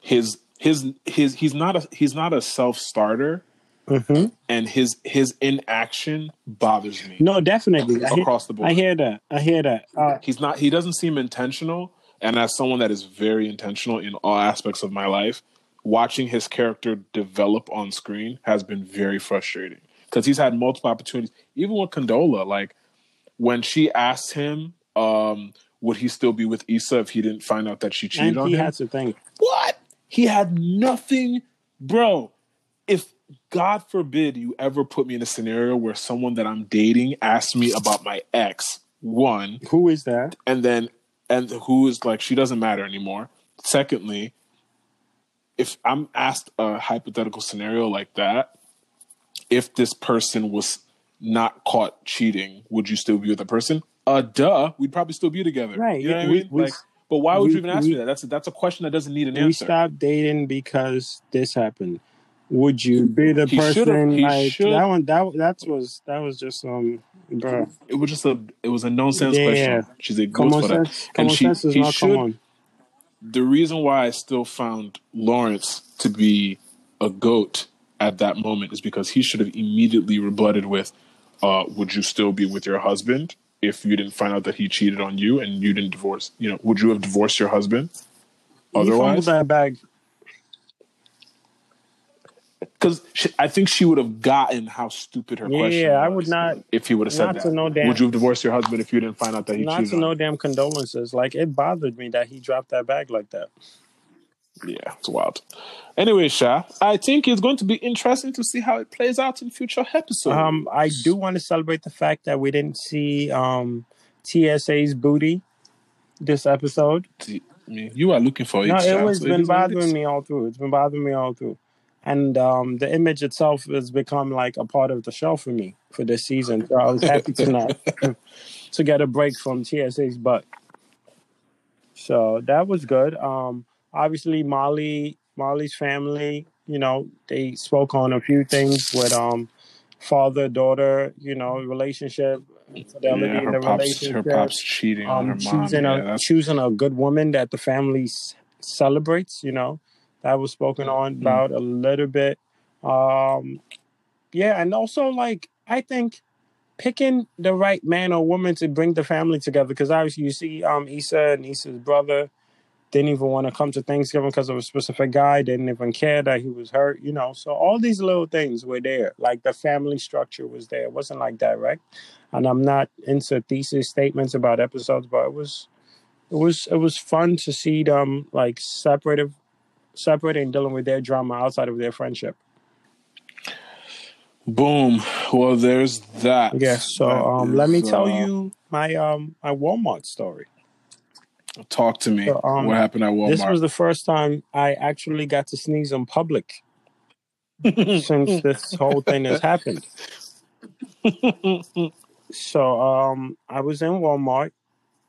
his his his he's not a he's not a self starter, hmm and his his inaction bothers me. No, definitely. I hear, Across the board. I hear that. I hear that. Uh, he's not he doesn't seem intentional and as someone that is very intentional in all aspects of my life watching his character develop on screen has been very frustrating because he's had multiple opportunities even with condola like when she asked him um would he still be with Issa if he didn't find out that she cheated and on he him had to think. what he had nothing bro if god forbid you ever put me in a scenario where someone that i'm dating asks me about my ex one Who is that? and then and who is like she doesn't matter anymore. Secondly if i'm asked a hypothetical scenario like that if this person was not caught cheating would you still be with the person? Uh duh we'd probably still be together. Right, you know what i we- mean? we- like but why would we- you even ask me that? That's a, that's a question that doesn't need an We answer. We stopped dating because this happened. Would you be the He person he like should- that one? That that was that was just um, bro. it was just a it was a nonsense Yeah. question she's a Common for that sense. and Common she, sense is he not should common. the reason why I still found Lawrence to be a goat at that moment is because he should have immediately rebutted with, uh, "Would you still be with your husband if you didn't find out that he cheated on you and you didn't divorce? You know, would you have divorced your husband He fumbled otherwise?" that bag. Because I think she would have gotten how stupid her Yeah, question. Yeah, I would not- if he would have said that. no damn- Would you have divorced your husband if you didn't find out that he Not to no you? damn condolences. Like it bothered me that he dropped that bag like that. Yeah, it's wild. Anyway, Sha, I think it's going to be interesting to see how it plays out in future episodes. Um, I do want to celebrate the fact that we didn't see um TSA's booty this episode. I mean, you are looking for it. No, Sha, it was so been is what it bothering me all through. It's been bothering me all through. And um, the image itself has become like a part of the show for me for this season. So I was happy tonight to get a break from TSA's butt. So that was good. Um, obviously, Molly, Molly's family, you know, they spoke on a few things with um, father daughter, you know, relationship, fidelity Yeah, in her the pops, relationship her pops cheating on her um, mom. choosing Yeah, a that's choosing a good woman that the family s- celebrates. You know, that was spoken on Mm. about a little bit. Um, yeah, and also like I think picking the right man or woman to bring the family together because obviously you see um Issa and Issa's brother didn't even want to come to Thanksgiving because of a specific guy. Didn't even care that he was hurt. You know, so all these little things were there. Like the family structure was there. It wasn't like that, right? And I'm not into thesis statements about episodes, but it was, it was, it was fun to see them like separated, separated and dealing with their drama outside of their friendship. boom. Well, there's that. Yeah. So That um, let me tell uh, you my um my Walmart story. Talk to me. So, um, what happened at Walmart? This was the first time I actually got to sneeze in public since this whole thing has happened. So um, I was in Walmart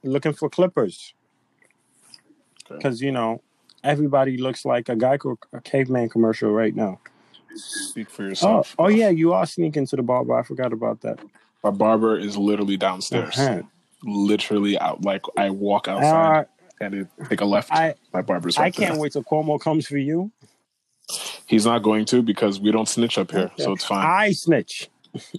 looking for clippers Okay. because you know everybody looks like a Geico a caveman commercial right now. Speak for Oh, yourself. oh yeah, you are sneaking to the barber. I forgot about that. My barber is literally downstairs. Uh-huh. Literally out. Like I walk outside Uh, and it, take a left. I My barber's right there. can't wait till Cuomo comes for you. He's not going to because we don't snitch up here, so it's fine. I snitch.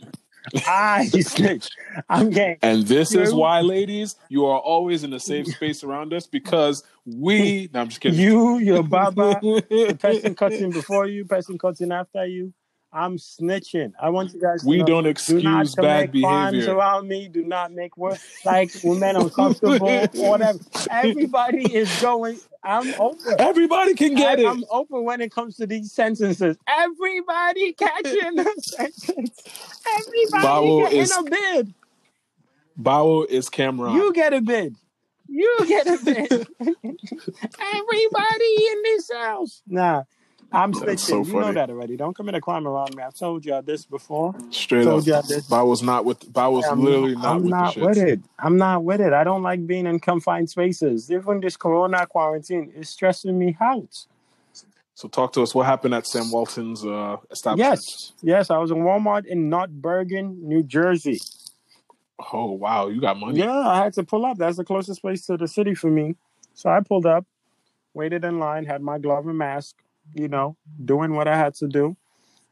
Ah, I snitch. I'm getting And this is why, ladies, you are always in a safe space around us because we. No, I'm just kidding. you, your baba, the person cutting before you, person cutting after you. I'm snitching. I want you guys to we know, don't do not excuse bad crimes behavior. around me. Do not make work like women uncomfortable or whatever. Everybody is going. I'm open. Everybody can get I, it. I'm open when it comes to these sentences. Everybody catching the sentence. Everybody Bao getting is- a bid. Bao is Cameron. You get a bid. You get a bid. Everybody in this house. Nah, I'm snitching. so you know that already. Don't commit a crime around me. I've told y'all this before. Straight Told up. y'all this. Bao's not with. Bao's I'm, literally not I'm with not with it. I'm not with it. I don't like being in confined spaces. Even this corona quarantine is stressing me out. So talk to us. What happened at Sam Walton's uh, establishment? Yes, yes. I was in Walmart in North Bergen, New Jersey. Oh wow, you got money. Yeah, I had to pull up. That's the closest place to the city for me. So I pulled up, waited in line, had my glove and mask, you know, doing what I had to do.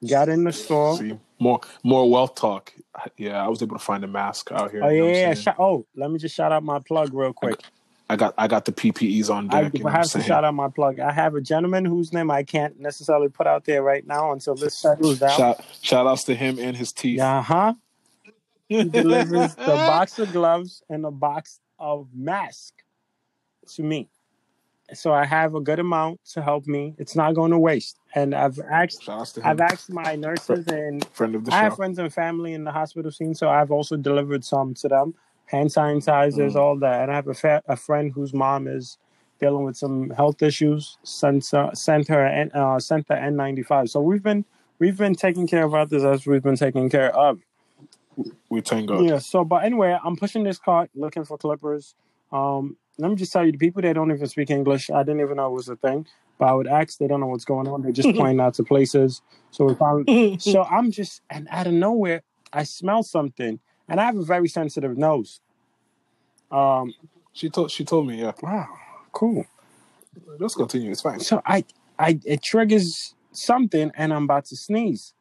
Got in the store. See, more more wealth talk. Yeah, I was able to find a mask out here. Oh yeah, yeah. Oh, let me just shout out my plug real quick. I got I got the PPEs on I you know have to shout out my plug. I have a gentleman whose name I can't necessarily put out there right now until this settles down. Shout shout outs to him and his teeth. Uh huh. He delivers the box of gloves and a box of mask to me. So I have a good amount to help me. It's not going to waste. And I've asked Shout outs to him. I've asked my nurses and friend of the I have friends and family in the hospital scene, so I've also delivered some to them. Hand sanitizers, Mm. all that. And I have a, fa- a friend whose mom is dealing with some health issues. Sent uh, sent her N- uh, sent the N95. So we've been we've been taking care of others as we've been taking care of. We thank God. Yeah. So, but anyway, I'm pushing this cart, looking for clippers. Um, let me just tell you, the people that don't even speak English, I didn't even know it was a thing. But I would ask, they don't know what's going on. They're just pointing out to places. So we found. so I'm just, and out of nowhere, I smell something, and I have a very sensitive nose. Um. She told she told me, yeah. Wow. Cool. Let's continue. It's fine. So I, I, it triggers something, and I'm about to sneeze,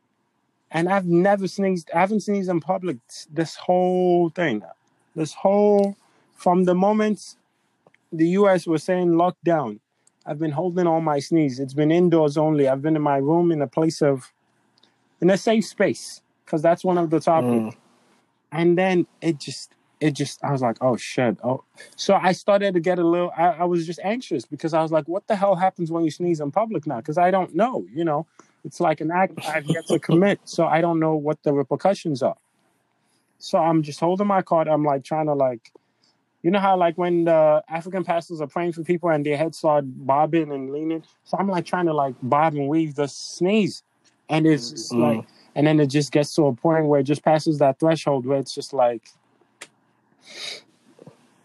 and I've never sneezed. I haven't sneezed in public this whole thing, this whole, from the moment the U.S. was saying lockdown. I've been holding on my sneeze. It's been indoors only. I've been in my room in a place of, in a safe space, because that's one of the topics. Mm. And then it just, it just, I was like, oh shit. Oh, so I started to get a little. I, I was just anxious because I was like, what the hell happens when you sneeze in public now? Because I don't know. You know, it's like an act I've yet to commit, so I don't know what the repercussions are. So I'm just holding my card. I'm like trying to like, you know how like when the African pastors are praying for people and their heads start bobbing and leaning. So I'm like trying to like bob and weave the sneeze, and it's just Mm. like, and then it just gets to a point where it just passes that threshold where it's just like,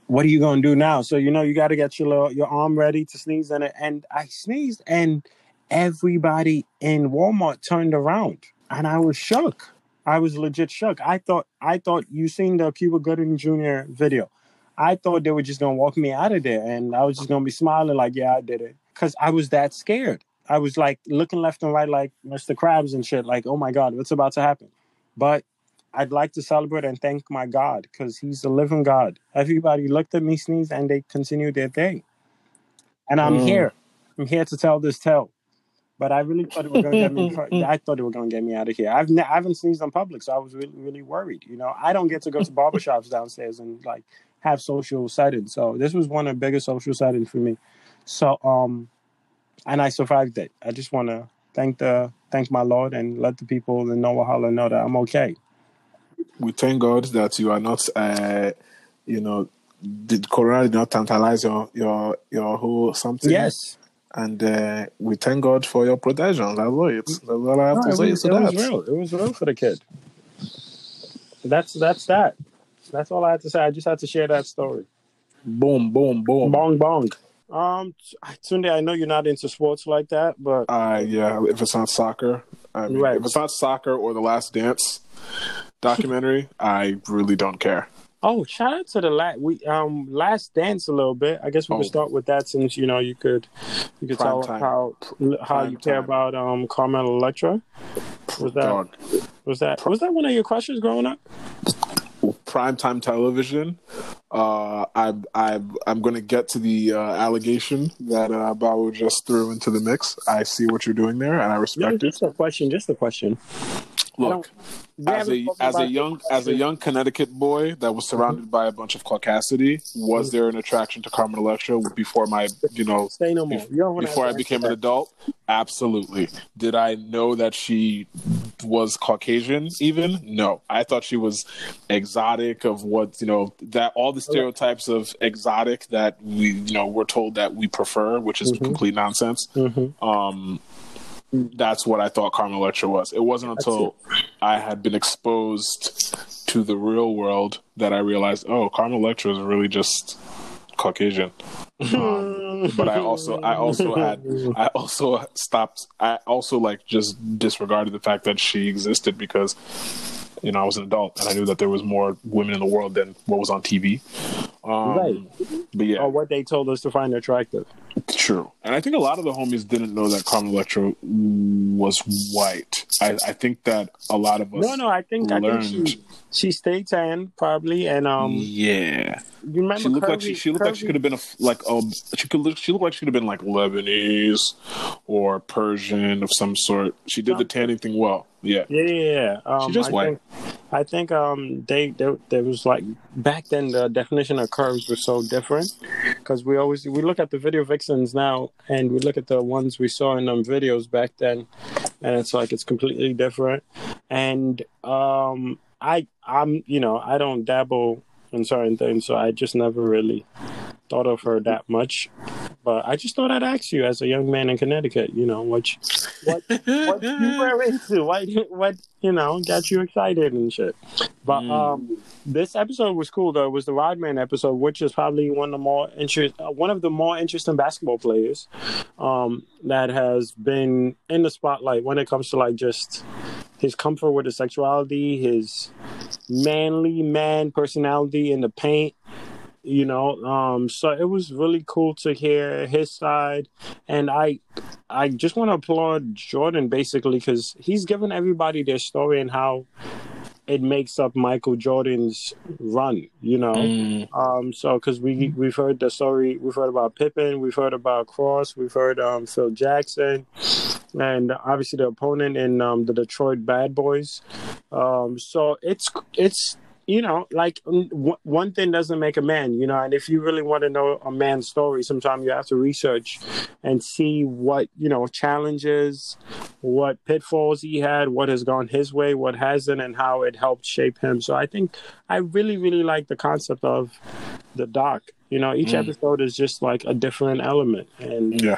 what are you gonna do now? So you know you got to get your little, your arm ready to sneeze, and it, and I sneezed, and everybody in Walmart turned around, and I was shook. I was legit shook. I thought I thought you seen the Cuba Gooding Jr. video. I thought they were just gonna walk me out of there, and I was just gonna be smiling like, "Yeah, I did it," because I was that scared. I was like looking left and right, like Mr. Krabs and shit, like, "Oh my God, what's about to happen?" But I'd like to celebrate and thank my God because He's the living God. Everybody looked at me, sneezed, and they continued their day. And I'm Mm. here. I'm here to tell this tale. But I really thought it was going to get me. I thought it was going to get me out of here. I've ne- I haven't sneezed in public, so I was really really worried. You know, I don't get to go to barbershops downstairs and like have social settings. So this was one of the biggest social settings for me. So um, and I survived it. I just want to thank the thank my Lord and let the people in Noah know that I'm okay. We thank God that you are not uh you know did Corona did not tantalize your your your whole something. Yes. And uh, we thank God for your protection. That's all it. That's all I have No, to say was, to it was real. It was real for the kid. That's that's that. That's all I had to say. I just had to share that story. Boom, boom, boom. Bong bong. Um, Tunde, I know you're not into sports like that, but Uh, yeah, if it's not soccer, I mean, Right. if it's not soccer or the Last Dance documentary, I really don't care. oh, shout out to the last we um last dance a little bit. I guess we Oh. could start with that since you know you could you could Prime tell time. how how Prime you care time. about um Carmen Electra. Was that Dog. was that was that one of your questions growing up? Primetime television. Uh, I, I, I'm going to get to the uh, allegation that uh, just threw into the mix. I see what you're doing there, and I No, respect it. just a question. Just a question. Look, as a as a young as a young Connecticut boy that was surrounded by a bunch of caucasity, was there an attraction to Carmen Electra before my you know Say no more. You before I became an adult? Absolutely. Did I know that she was Caucasian? Even no, I thought she was exotic. Of what you know that all the stereotypes of exotic that we you know we're told that we prefer, which is complete nonsense. Um, that's what I thought Carmen Electra was. It wasn't until I had been exposed to the real world that I realized, oh, Carmen Electra is really just Caucasian. Um, but I also, I also had, I also stopped. I also like just disregarded the fact that she existed because, you know, I was an adult and I knew that there was more women in the world than what was on TV. Um, Right. But yeah, or what they told us to find attractive. True. And I think a lot of the homies didn't know that Carmen Electra was white. I, I think that a lot of us. No, no, I think I think learned- she she stayed tan probably, and um, yeah. you remember She looked like she, she looked like she could have been a like um she could look she looked like she could have been like Lebanese or Persian of some sort. She did the tanning thing well. Yeah. Yeah, yeah, yeah. Um, just I white. Think, I think um they there, there was like back then the definition of curves was so different because we always we look at the video vixens now and we look at the ones we saw in them videos back then and it's like it's completely different and um I I'm you know I don't dabble in certain things so I just never really thought of her that much but I just thought I'd ask you as a young man in Connecticut you know what you- what what you were into, what what you know got you excited and shit. But um, this episode was cool though. It was the Rodman episode, which is probably one of the more interest, uh, one of the more interesting basketball players um, that has been in the spotlight when it comes to like just his comfort with his sexuality, his manly man personality in the paint you know um so it was really cool to hear his side. And i i just want to applaud jordan basically because he's given everybody their story and how it makes up michael jordan's run you know? Mm. um so because we we've heard the story we've heard about pippen we've heard about Krause we've heard um phil jackson and obviously the opponent in um, the detroit bad boys. Um so it's it's you know, like mm, w- one thing doesn't make a man, you know, and if you really want to know a man's story, sometimes you have to research and see what, you know, challenges, what pitfalls he had, what has gone his way, what hasn't, and how it helped shape him. So I think I really, really like the concept of the doc. You know, each episode is just like a different element. And Yeah.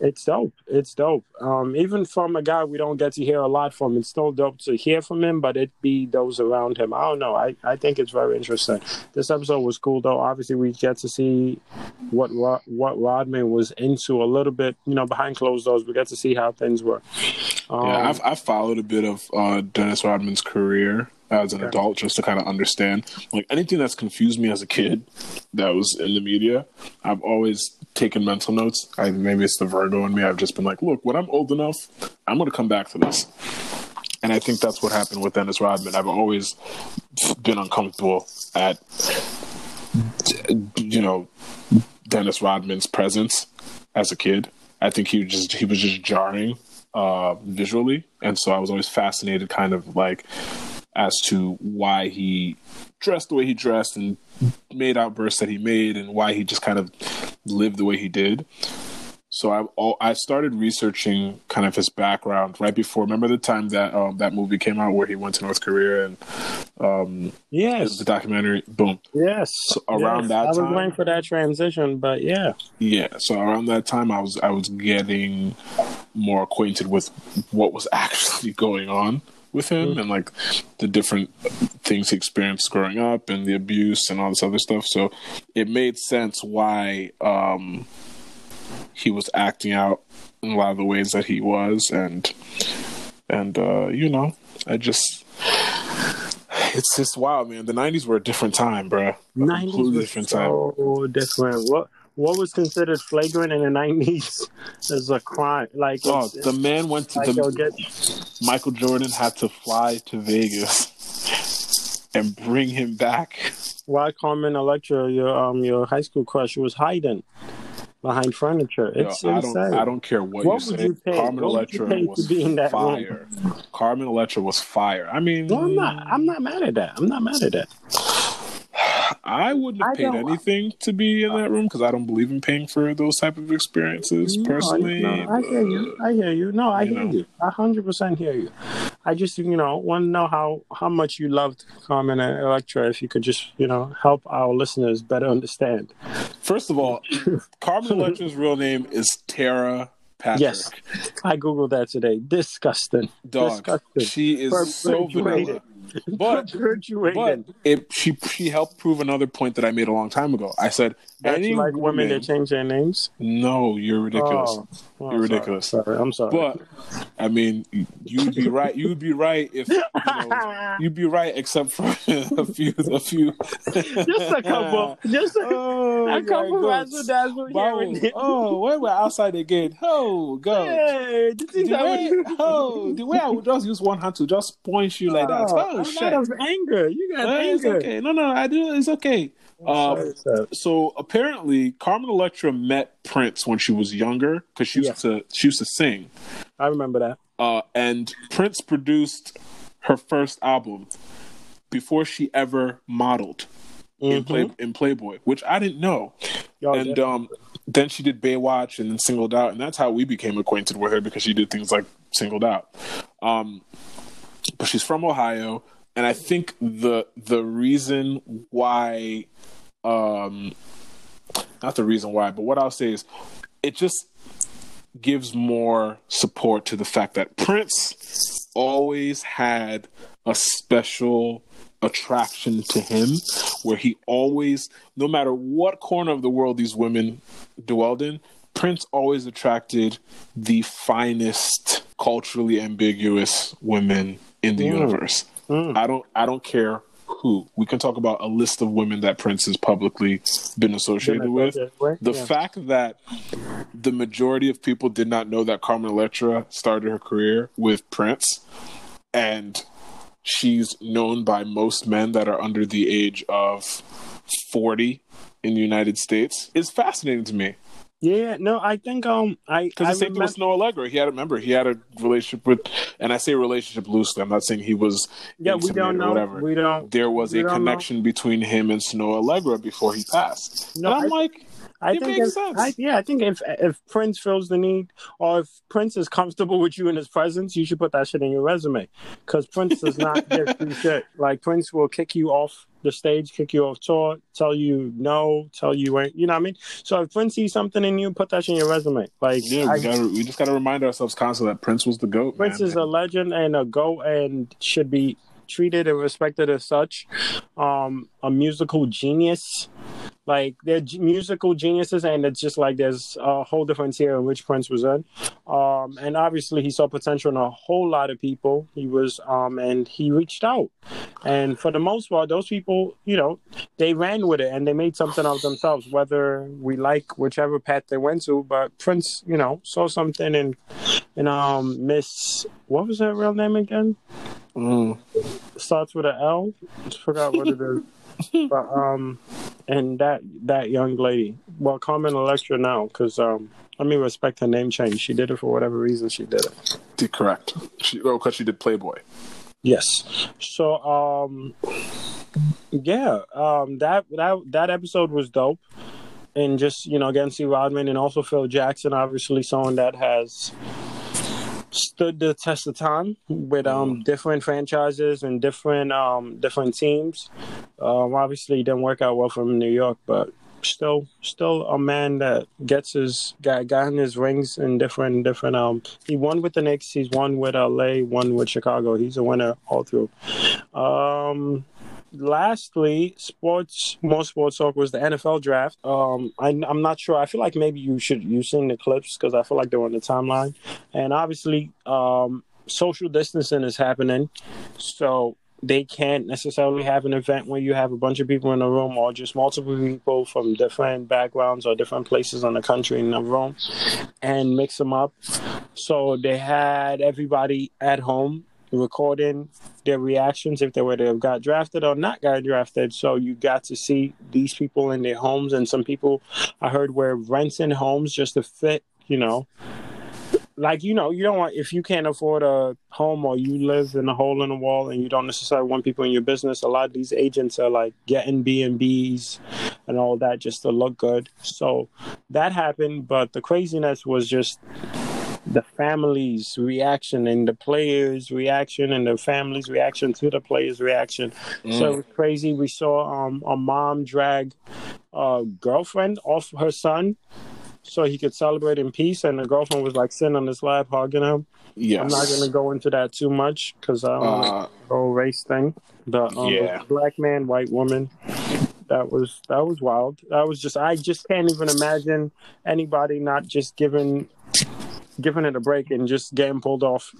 It's dope. It's dope. Um, even from a guy we don't get to hear a lot from, it's still dope to hear from him, but it be those around him. I don't know. I, I think it's very interesting. This episode was cool though. Obviously, we get to see what what Rodman was into a little bit. You know, behind closed doors, we get to see how things were. Um, Yeah, I've I've followed a bit of uh, Dennis Rodman's career as an adult just to kind of understand like anything that's confused me as a kid that was in the media. I've always taken mental notes. I maybe it's the Virgo in me. I've just been like, look, when I'm old enough, I'm going to come back to this. And I think that's what happened with Dennis Rodman. I've always been uncomfortable at you know Dennis Rodman's presence as a kid. I think he was just he was just jarring uh, visually, and so I was always fascinated, kind of like as to why he dressed the way he dressed and made outbursts that he made, and why he just kind of lived the way he did. So I all, I started researching kind of his background right before. Remember the time that um, that movie came out where he went to North Korea and um, yes, the documentary. Boom. yes. around yes. that I was time- waiting for that transition, but yeah, Yeah, so around that time, I was I was getting more acquainted with what was actually going on with him and like the different things he experienced growing up and the abuse and all this other stuff. So it made sense why um, he was acting out in a lot of the ways that he was, and and uh, you know, I just. It's just wild, man. The '90s were a different time, bro. A completely different time. so different. What what was considered flagrant in the nineties is a crime. Like Oh, the man went to like the get Michael Jordan had to fly to Vegas and bring him back. why Carmen Electra, your um your high school crush, was hiding behind furniture. Yo, It's I insane. don't I don't care what, What you say. you Carmen what Electra was that room? fire. Carmen Electra was fire. I mean, No, I'm not. I'm not mad at that. I'm not mad at that. I wouldn't have I paid anything to be in that room because I don't believe in paying for those type of experiences No, personally. no, I hear you. I hear you. No, I You hear know. you. I hundred percent hear you. I just, you know, want to know how how much you loved Carmen and Electra. If you could just, you know, help our listeners better understand. First of all, Carmen Electra's real name is Tara Patrick. Yes, I googled that today. Disgusting. Dog. Disgusting. She is so vanilla. But but it she she helped prove another point that I made a long time ago. I said That any you like women woman- that change their names? No, you're ridiculous. Oh, oh, You're ridiculous. Sorry, sorry, I'm sorry. But I mean, you'd be right. You'd be right if you know, you'd be right, except for a few, a few. just a couple. Just a, Oh, a couple razzle dazzle here Wow. and there. Oh, when we're outside again, oh God. Hey, the The things I way, would oh, the way I would just use one hand to just point you like that. Oh, Oh, a shit. lot of anger. You got it's anger. okay. No, no, I do. It's okay. Um, so apparently, Carmen Electra met Prince when she was younger because she used Yeah. to she used to sing. I remember that. uh, and Prince produced her first album before she ever modeled in Play in Playboy, which I didn't know. Y'all and um, then she did Baywatch and then Singled Out, and that's how we became acquainted with her because she did things like Singled Out. Um, but she's from Ohio, and I think the the reason why, um, not the reason why, but what I'll say is, it just gives more support to the fact that Prince always had a special attraction to him where he always no matter what corner of the world these women dwelled in Prince always attracted the finest culturally ambiguous women in the universe. Mm. I don't I don't care who. We can talk about a list of women that Prince has publicly been associated Been with, The yeah. fact that the majority of people did not know that Carmen Electra started her career with Prince, and she's known by most men that are under the age of 40 in the United States is fascinating to me. Yeah, no, I think um, I Because the same thing with Snow Allegra. He had a member. He had a relationship with, and I say relationship loosely. I'm not saying he was. yeah, we don't know. Whatever. We don't. there was a don't know. connection between him and Snow Allegra before he passed. No, and I'm I- like, I it think makes if, sense. I, yeah, I think if if Prince feels the need, or if Prince is comfortable with you in his presence, you should put that shit in your resume. Because Prince does not give free shit. Like Prince will kick you off the stage, kick you off tour, tell you no, tell you ain't. You know what I mean? So if Prince sees something in you, put that in your resume. Like yeah, we, I- gotta, we just got to remind ourselves constantly that Prince was the goat. Prince man. is a legend and a goat, and should be treated and respected as such. Um, a musical genius. Like they're musical geniuses, and it's just like there's a whole difference here in which Prince was in. Um, and obviously he saw potential in a whole lot of people. He was, um, and he reached out, and for the most part, those people, you know, they ran with it and they made something of themselves. Whether we like whichever path they went to, but Prince, you know, saw something in, in um Miss, what was her real name again? Mm. starts with an L. I forgot what it is. but um, and that that young lady, well, Carmen Electra now, because um, let me respect her name change. She did it for whatever reason she did it. Did- correct. She, oh, because she did Playboy. Yes. So um, yeah, um, that that that episode was dope. And just you know, again, see Rodman and also Phil Jackson, obviously someone that has stood the test of time with um different franchises and different um different teams. Um, obviously, didn't work out well for him in New York, but still, still a man that gets his got gotten his rings in different different. Um, he won with the Knicks. He's won with LA. Won with Chicago. He's a winner all through. Um, lastly, sports, more sports talk was the NFL draft. Um, I, I'm not sure. I feel like maybe you should you've seen the clips because I feel like they're on the timeline, and obviously, um, social distancing is happening, so they can't necessarily have an event where you have a bunch of people in a room or just multiple people from different backgrounds or different places in the country in a room and mix them up. So they had everybody at home recording their reactions if they were to have got drafted or not got drafted. So you got to see these people in their homes, and some people I heard were renting homes just to fit, you know. Like you know, you don't want if you can't afford a home or you live in a hole in the wall and you don't necessarily want people in your business. A lot of these agents are like getting B and B's and all that just to look good. So that happened, but the craziness was just the family's reaction and the players' reaction and the family's reaction to the players' reaction. So it was crazy. We saw um, a mom drag a girlfriend off her son. so he could celebrate in peace. And the girlfriend was like sitting on his lap, hugging him. Yes. I'm not gonna go into that too much because I don't Uh, the whole race thing. The um, Yeah. black man, white woman. That was that was wild. That was just I just can't even imagine anybody not just giving giving it a break and just getting pulled off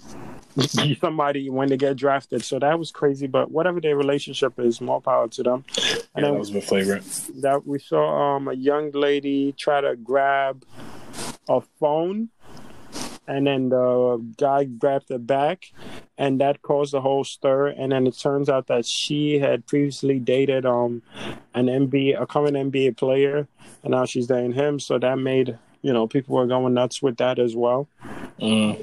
somebody when they get drafted. So that was crazy. But whatever their relationship is, more power to them. Yeah, And that was a favorite. that we saw um, a young lady try to grab a phone and then the guy grabbed it back and that caused a whole stir and then it turns out that she had previously dated um an NBA a current NBA player and now she's dating him so that made you know people were going nuts with that as well Mm.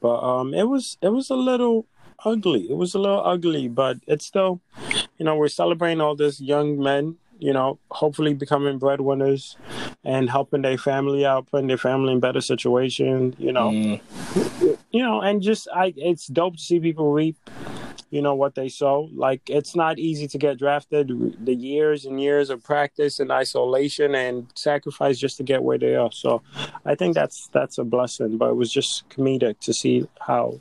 but um it was it was a little ugly it was a little ugly but it's still you know we're celebrating all these young men you know hopefully becoming breadwinners and helping their family out putting their family in better situation you know Mm. you know and just i it's dope to see people reap you know what they sow. Like it's not easy to get drafted. The years and years of practice and isolation and sacrifice just to get where they are. So i think that's that's a blessing but it was just comedic to see how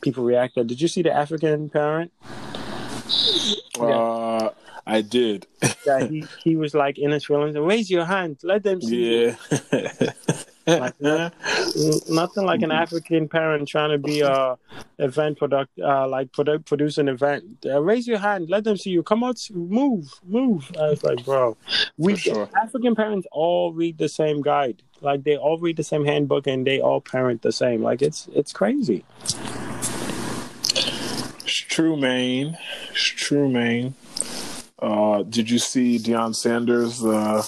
people reacted. Did you see the african parent? Uh, I did. that he, he was like in his feelings. Raise your hand. Let them see yeah. Like, nothing like an African parent trying to be a event product, uh, like produ- produce an event. Uh, raise your hand, let them see you. Come out, move, move. I was like, bro, we sure. African parents all read the same guide. Like they all read the same handbook and they all parent the same. Like it's it's crazy. It's true, man. It's true, man. Uh, did you see Deion Sanders uh,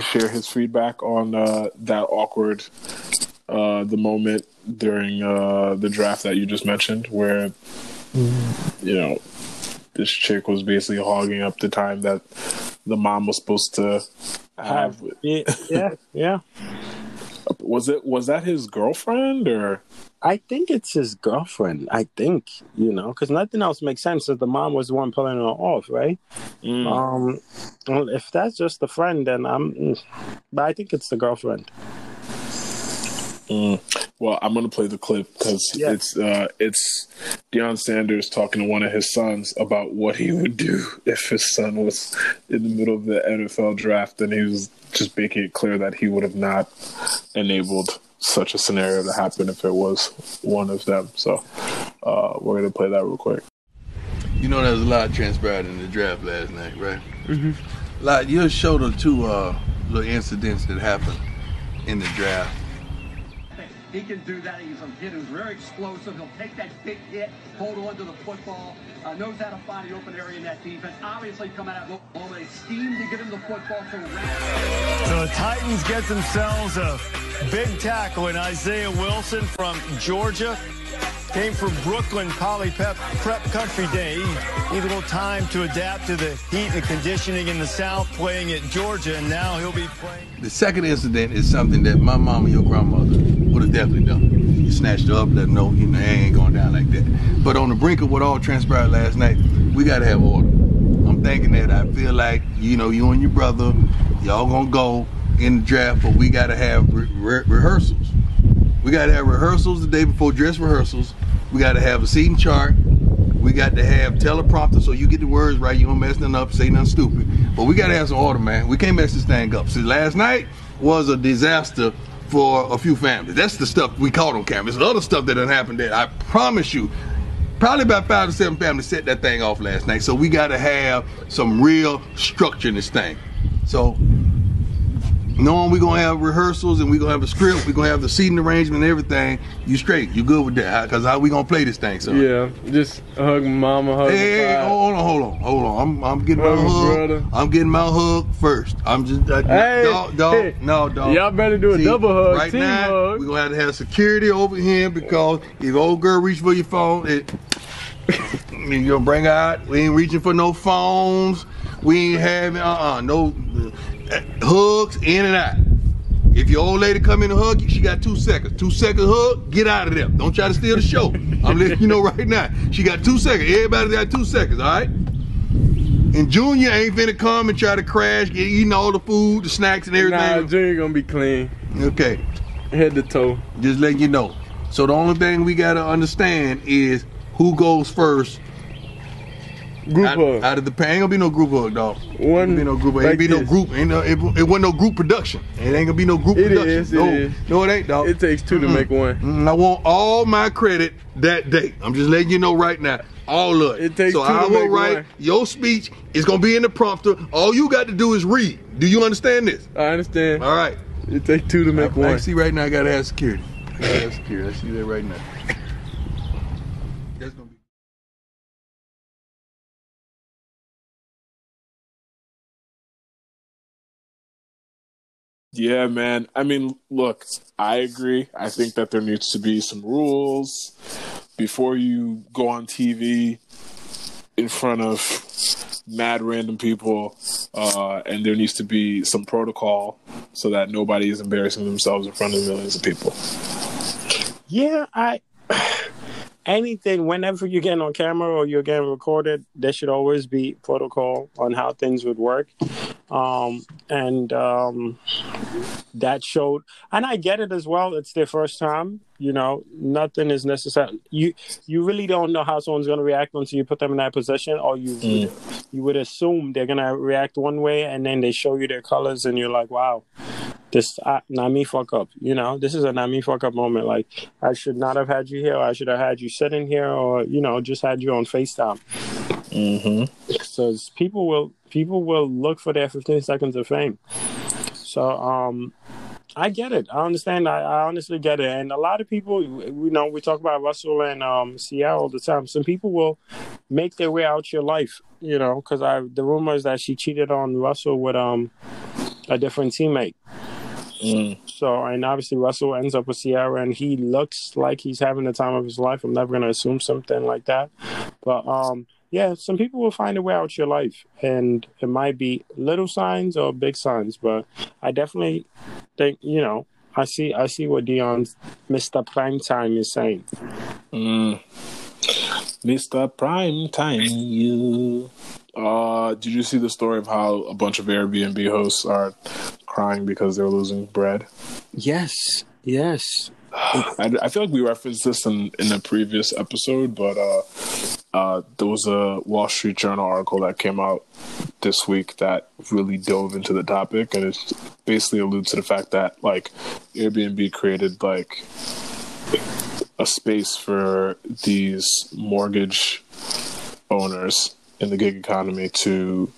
share his feedback on uh, that awkward uh, the moment during uh, the draft that you just mentioned, where you know this chick was basically hogging up the time that the mom was supposed to have. Yeah, yeah, yeah. Was it was that his girlfriend or? I think it's his girlfriend. I think you know because nothing else makes sense. If the mom was the one pulling her off, right? Mm. Um, well, if that's just the friend, then I'm. But I think it's the girlfriend. Mm. Well, I'm gonna play the clip because Yeah. it's uh, it's Deion Sanders talking to one of his sons about what he would do if his son was in the middle of the NFL draft, and he was just making it clear that he would have not enabled such a scenario to happen if it was one of them. So uh, we're gonna play that real quick. You know, there's a lot transpired in the draft last night, right? Mm-hmm. Like you'll show the two uh, little incidents that happened in the draft. He can do that. He's a kid who's very explosive. He'll take that big hit, hold on to the football, uh, knows how to find the open area in that defense. Obviously, coming out of Oklahoma, they scheme to get him the football to. So the Titans get themselves a big tackle in Isaiah Wilson from Georgia. Came from Brooklyn Poly Prep, Prep Country Day. He need a little time to adapt to the heat and conditioning in the South, playing at Georgia, and now he'll be playing. The second incident is something that my mom and your grandmother would have definitely done. You snatched up, let her know, you know, it ain't going down like that. But on the brink of what all transpired last night, we got to have order. I'm thinking that I feel like, you know, you and your brother, y'all gonna go in the draft, but we got to have re- re- rehearsals. We got to have rehearsals the day before dress rehearsals. We got to have a seating chart. We got to have teleprompter so you get the words right. You don't mess nothing up, say nothing stupid. But we got to have some order, man. We can't mess this thing up. See, last night was a disaster for a few families. That's the stuff we caught on camera. There's other stuff that done happened that I promise you, probably about five to seven families set that thing off last night. So we got to have some real structure in this thing. So knowing we're gonna have rehearsals and we're gonna have a script, we're gonna have the seating arrangement and everything, you straight, you good with that. Because how we gonna play this thing, so Yeah, just hug mama, hug Hey, hey, hold on, hold on, hold on. I'm, I'm getting my Hug my hug. brother. I'm getting my hug first. I'm just, uh, Hey, dog, dog, hey, no, dog. y'all better do a See, double hug, Right team now, hug. we're gonna have to have security over here because if old girl reach for your phone, it, you gonna bring her out. We ain't reaching for no phones. We ain't having uh-uh no uh, hugs in and out. If your old lady come in and hug you, she got two seconds. Two second hug, get out of there. Don't try to steal the show. I'm letting you know right now. She got two seconds. Everybody got two seconds, all right? And Junior ain't finna come and try to crash, get eating all the food, the snacks, and everything. Nah, Junior gonna be clean. Okay. Head to toe. Just letting you know. So the only thing we gotta understand is who goes first. Group out, hug. out of the pain, ain't gonna be no group hug, dog. One ain't be no group. Ain't like be no group. Ain't no. It, it wasn't no group production. It ain't gonna be no group It production. is, it no, is. no, it ain't, dog. It takes two to make one. Mm, I want all my credit that day. I'm just letting you know right now. All of it. It takes so two to I will write one. your speech. It's gonna be in the prompter. All you got to do is read. Do you understand this? I understand. All right. It takes two to make I, one. I see right now. I gotta have security. I gotta have security. I see that right now. Yeah, man. I mean, look, I agree. I think that there needs to be some rules before you go on TV in front of mad random people, uh, and there needs to be some protocol so that nobody is embarrassing themselves in front of millions of people. Yeah, I. Anything, whenever you're getting on camera or you're getting recorded, there should always be protocol on how things would work. Um, and um, that showed, and I get it as well. It's their first time, you know. Nothing is necessary. You you really don't know how someone's going to react until you put them in that position, or you would, you would assume they're going to react one way, and then they show you their colors, and you're like, wow, this uh, not me fuck up. You know, this is a not me fuck up moment. Like I should not have had you here. I should have had you sitting here, or you know, just had you on Facetime. Mm-hmm. Because people will people will look for their 15 seconds of fame. So um, I get it. I understand. I, I honestly get it. And a lot of people, you know, we talk about Russell and um, Seattle all the time. Some people will make their way out your life. You know, because I the rumor is that she cheated on Russell with um a different teammate. So, and obviously Russell ends up with Ciara, and he looks like he's having the time of his life. I'm never going to assume something like that, but um, yeah, some people will find a way out your life, and it might be little signs or big signs. But I definitely think you know, I see, I see what Deion's Mr. Prime Time is saying. Mm. Mr. Prime Time, you. Uh, did you see the story of how a bunch of Airbnb hosts are crying because they're losing bread? Yes, yes. I, I feel like we referenced this in, in a previous episode, but uh, uh, there was a Wall Street Journal article that came out this week that really dove into the topic, and it basically alludes to the fact that like Airbnb created like a space for these mortgage owners in the gig economy to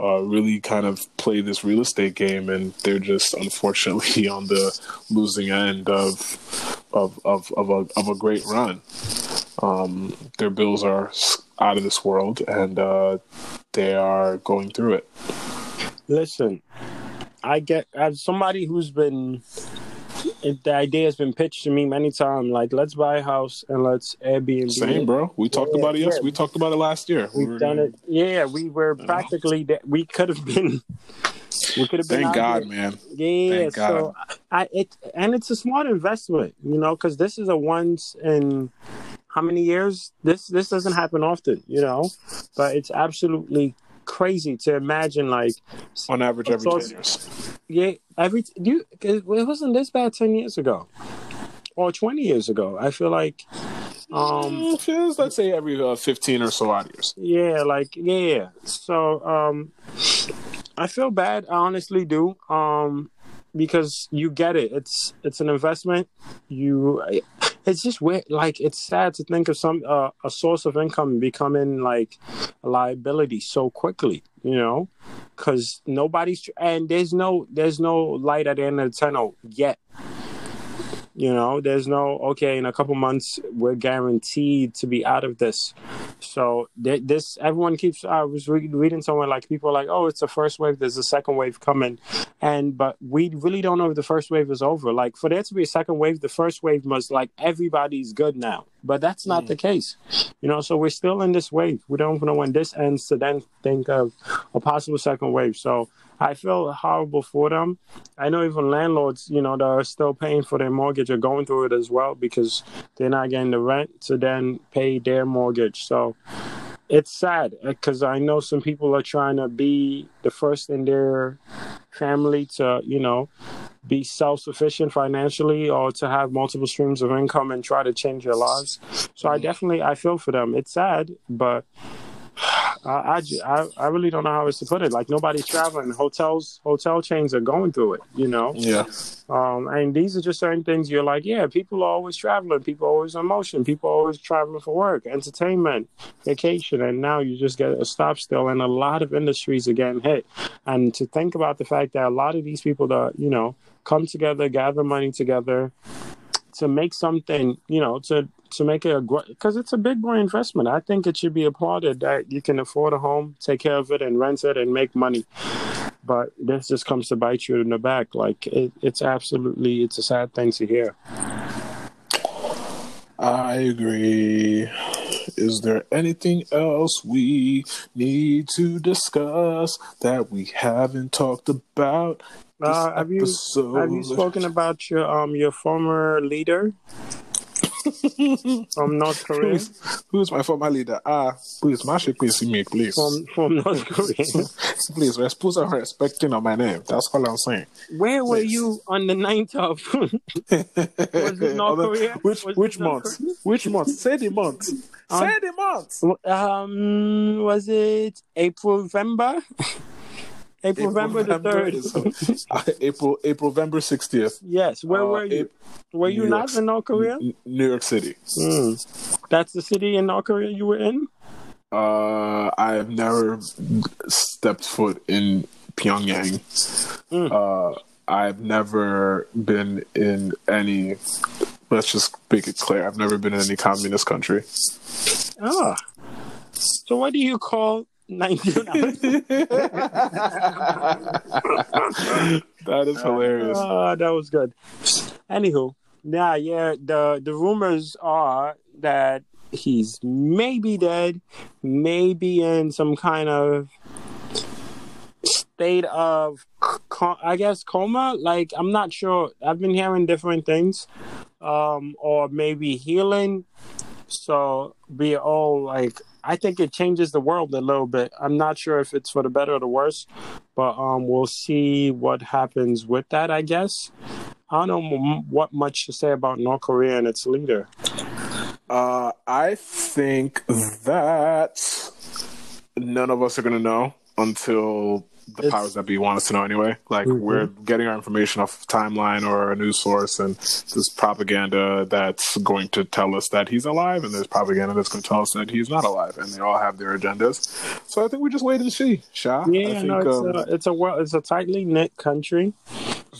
uh, really kind of play this real estate game, and they're just unfortunately on the losing end of of of, of a of a great run. Um, their bills are out of this world, and uh, they are going through it. Listen, I get as somebody who's been it, the idea has been pitched to me many times. Like, let's buy a house and let's Airbnb. Same, bro. We talked Yeah, about it. Yes, yeah. we talked about it last year. We We've were done it. Yeah, we were practically. that We could have been. We could have been. Thank God, there. man. Yeah, Thank God. so I it and it's a smart investment, you know, because this is a once in how many years? This this doesn't happen often, you know, but it's absolutely crazy to imagine like On average, every So- ten years. yeah every you it wasn't this bad ten years ago or twenty years ago. I feel like um Mm, feels, let's say every uh, fifteen or so odd years. Yeah, like yeah. So um I feel bad, I honestly do. Um because you get it. It's it's an investment. You it's just weird like it's sad to think of some uh, a source of income becoming like a liability so quickly, you know? Cuz nobody's and there's no there's no light at the end of the tunnel yet. You know, there's no okay. In a couple months, we're guaranteed to be out of this. So th- this, everyone keeps. I was re- reading somewhere like people are like, "Oh, it's a first wave. There's a second wave coming," and but we really don't know if the first wave is over. Like for there to be a second wave, the first wave must like everybody's good now, but that's not hmm. the case. You know, so we're still in this wave. We don't know when this ends to then think of a possible second wave. So I feel horrible for them. I know even landlords, you know, that are still paying for their mortgage are going through it as well because they're not getting the rent to then pay their mortgage. So it's sad uh, because I know some people are trying to be the first in their family to, you know, be self sufficient financially or to have multiple streams of income and try to change their lives. So I mm. definitely I feel for them. It's sad, but I, I, I, really don't know how else to put it. Like nobody's traveling. Hotels hotel chains are going through it. You know. Yeah. Um, and these are just certain things you're like, yeah, people are always traveling, people are always on motion, people are always traveling for work, entertainment, vacation, and now you just get a stop still, and a lot of industries are getting hit. And to think about the fact that a lot of these people that you know come together, gather money together to make something, you know, to to make it a because it's a big boy investment. I think it should be applauded that you can afford a home, take care of it, and rent it and make money. But this just comes to bite you in the back. Like it, it's absolutely, it's a sad thing to hear. I agree. Is there anything else we need to discuss that we haven't talked about? Uh, have you episode? have you spoken about your um your former leader from North Korea? Who's, who's my former leader? Ah, please, Mashi, please see me, please. From from North Korea. please, put some respecting on my name. That's all I'm saying. Where were you on the 9th of? was it North Although- Korea? Which Was which month? Korea? Which month? Say the month. Um, Say the month. Um, was it April, November? April, November the third. uh, April April November sixtieth. Yes. Where Uh, were you? Ap- Were you New not York. in North Korea? New York City. Hmm. That's the city in North Korea you were in. Uh, I have never stepped foot in Pyongyang. Hmm. Uh, I've never been in any. Let's just make it clear. I've never been in any communist country. Ah. So what do you call 19? That is hilarious. Ah, that was good. Anywho, yeah, yeah. The the rumors are that he's maybe dead, maybe in some kind of state of, I guess, coma. Like I'm not sure. I've been hearing different things, um, or maybe healing. So be all like. I think it changes the world a little bit. I'm not sure if it's for the better or the worse, but um, we'll see what happens with that. I guess. I don't know what much to say about North Korea and its leader. Uh, I think that none of us are to know until the It's- powers that be want us to know anyway. Like, Mhm. we're getting our information off timeline or a news source, and there's propaganda that's going to tell us that he's alive, and there's propaganda that's going to tell us that he's not alive, and they all have their agendas. So I think we just wait and see, Sha. I Yeah, think no, it's um, a it's a well, it's a tightly knit country.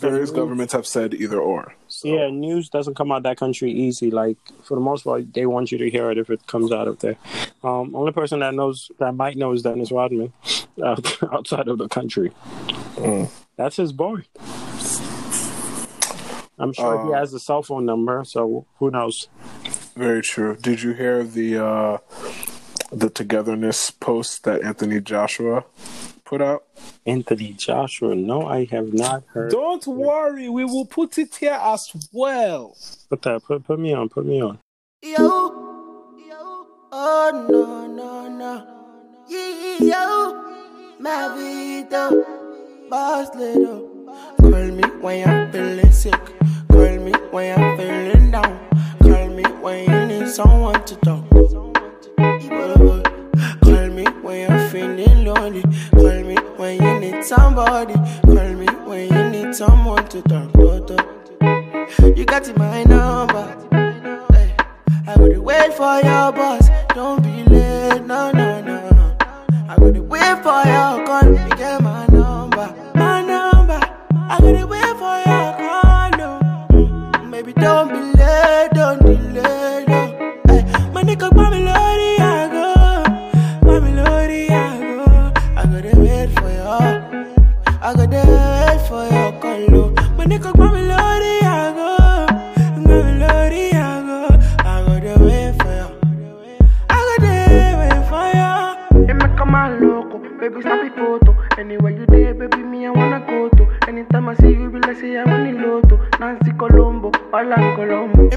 various governments have said either or. So. Yeah, news doesn't come out that country easy. Like for the most part, they want you to hear it if it comes out of there. Um, only person that knows that might know is Dennis Rodman, uh, outside of the country. Mm. That's his boy. I'm sure he Uh, has a cell phone number, so who knows? Very true. Did you hear the uh, the togetherness post that Anthony Joshua put out? Anthony Joshua. No, I have not heard. Don't worry, we will put it here as well. Put that. Put put me on. Put me on. Yo, oh no, no, no. Yo, my vida, boss little. Call me when I'm feeling sick. Call me when I'm feeling down. Call me when you need someone to talk. When you're feeling lonely. Call me when you need somebody. Call me when you need someone to talk to. You got my number. I would wait for your boss. Don't be late, no, no, no. I would wait for your call. You get my number, my number. I gotta wait for your call, no. Baby, don't be Anywhere you there, baby, me I wanna go to. Anytime I see you, be like say I want it loto. Nancy Colombo, Alan Colombo.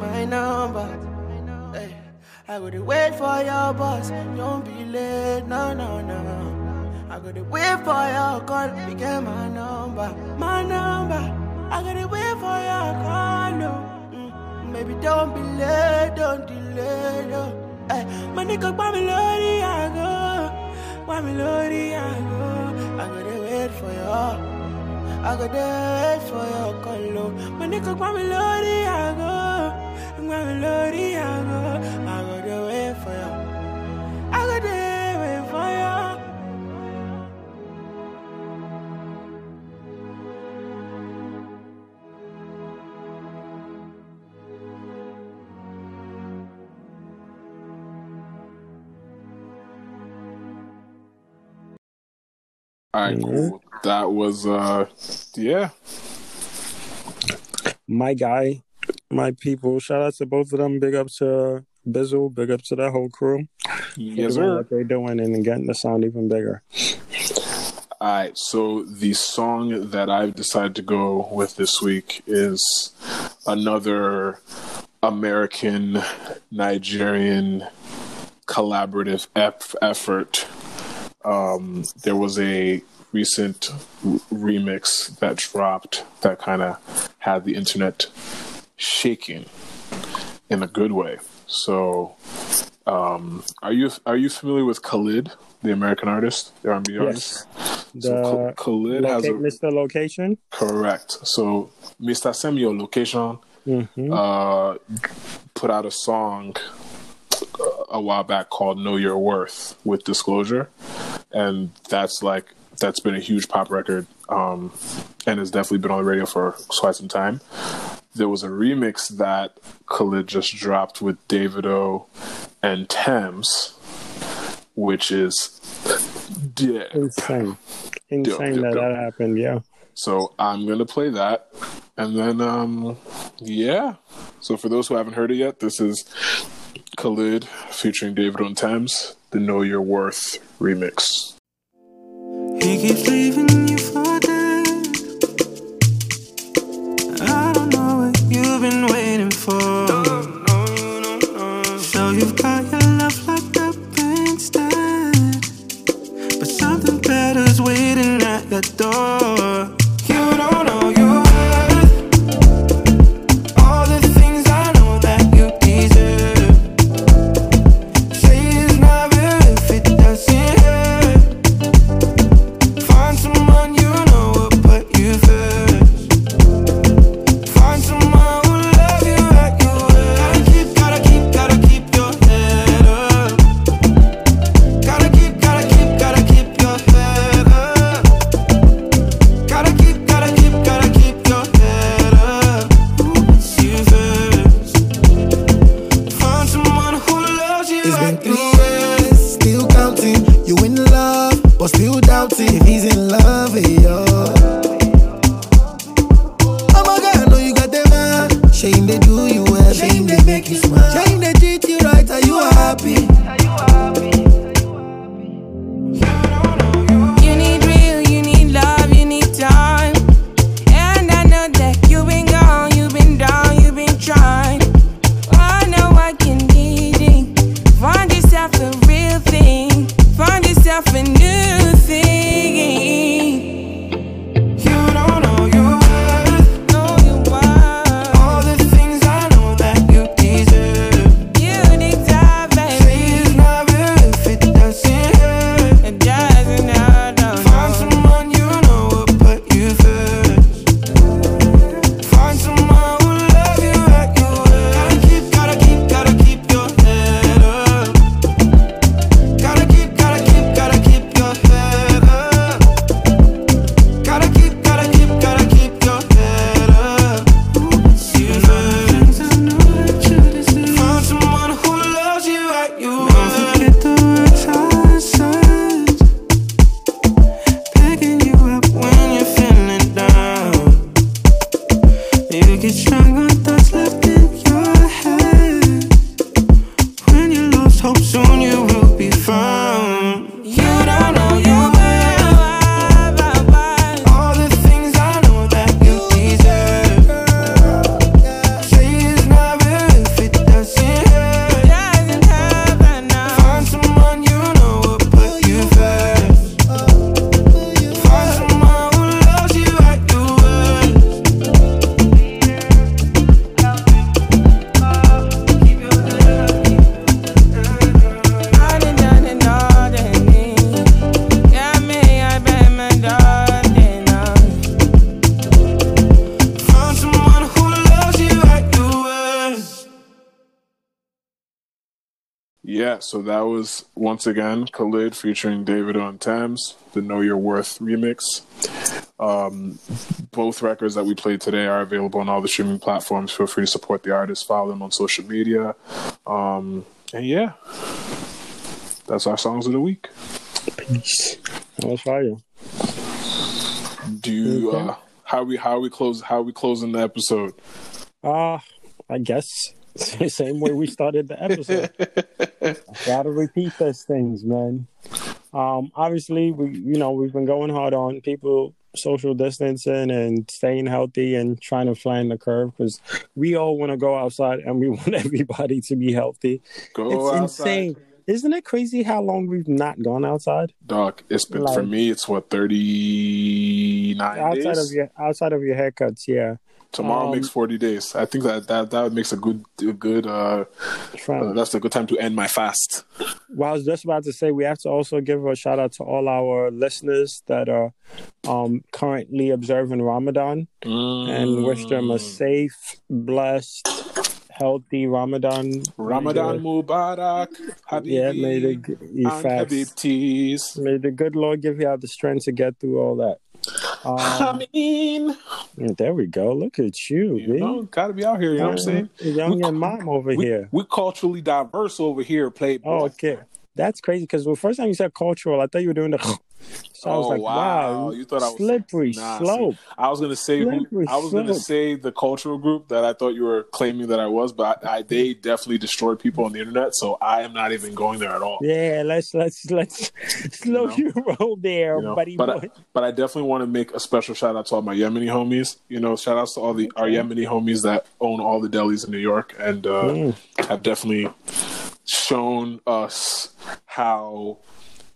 My number. Hey, I gotta wait for your bus. Don't be late. No, no, no. I gotta wait for your call. You get my number. My number. I gotta wait for your call. No. Mm, Baby, don't be late. Don't delay. No. Hey, my nigga, my melody, I go. My melody, I go. I gotta wait for you. I gotta wait for your call. No. My nigga, my melody, I go. My melody, I go. I gotta wait for you. I gotta wait for you. All right, cool. That was uh, yeah. My guy, my people. Shout out to both of them. Big up to Bizzle. Big up to that whole crew. Yes, sir. What they're doing and getting the sound even bigger. All right, so the song that I've decided to go with this week is another American Nigerian collaborative eff- effort. Um, there was a recent r- remix that dropped that kind of had the internet shaking in a good way. So, um, are you are you familiar with Khalid, the American artist, the R&B artist? The So Khal- Khalid has a Mr. Location. correct. So Mr. Semio Location Mm-hmm. uh, put out a song a while back called "Know Your Worth" with Disclosure, and that's like that's been a huge pop record, um, and has definitely been on the radio for quite some time. There was a remix that Khalid just dropped with Davido and Tems, which is yeah, Insane. Insane Yo, yo, that yo. that happened. Yeah. So I'm gonna play that, and then um, yeah. So for those who haven't heard it yet, this is Khalid featuring Davido and Tems, the Know Your Worth remix. You've been waiting for. So you've got your love locked up instead. But something better's waiting at your door. So that was once again Khalid featuring Davido and Tems, the Know Your Worth remix. Um, both records that we played today are available on all the streaming platforms. Feel free to support the artists, follow them on social media. Um, and yeah, that's our songs of the week. Peace. That's fire. Do you, uh, how we how we close how we closing the episode? Uh, I guess same way we started the episode. Gotta repeat those things, man. Um, obviously, we you know we've been going hard on people social distancing and staying healthy and trying to flatten the curve because we all want to go outside and we want everybody to be healthy. Go it's outside. insane. Isn't it crazy how long we've not gone outside? Doc, it's been for me. It's what thirty nine outside days. of your outside of your haircuts, yeah. Tomorrow Um, makes forty days. I think that that that makes a good a good. Uh, uh, that's a good time to end my fast. Well, I was just about to say we have to also give a shout out to all our listeners that are um, currently observing Ramadan and wish them a Mm. safe, blessed, healthy Ramadan. Ramadan May Mubarak. Habibi. yeah, may the g- you and May the good Lord give you all the strength to get through all that. Um, mean, there we go. Look at you, you B. know, gotta be out here. You know what I'm saying? Young We- and mom over we, here. We culturally diverse over here. Play. Oh, okay. That's crazy because the first time you said cultural, I thought you were doing the. So I was Oh, like, wow, wow. You thought I was- slippery Nah, see, slope. I was gonna say Slippery I was gonna say the cultural group that I thought you were claiming that I was, but I, I they definitely destroyed people on the internet, so I am not even going there at all. Yeah, let's let's let's slow You you roll there, You know, buddy but boy. I, but I definitely want to make a special shout out to all my Yemeni homies. You know, shout outs to all the our Yemeni homies that own all the delis in New York and uh, Mm. have definitely shown us how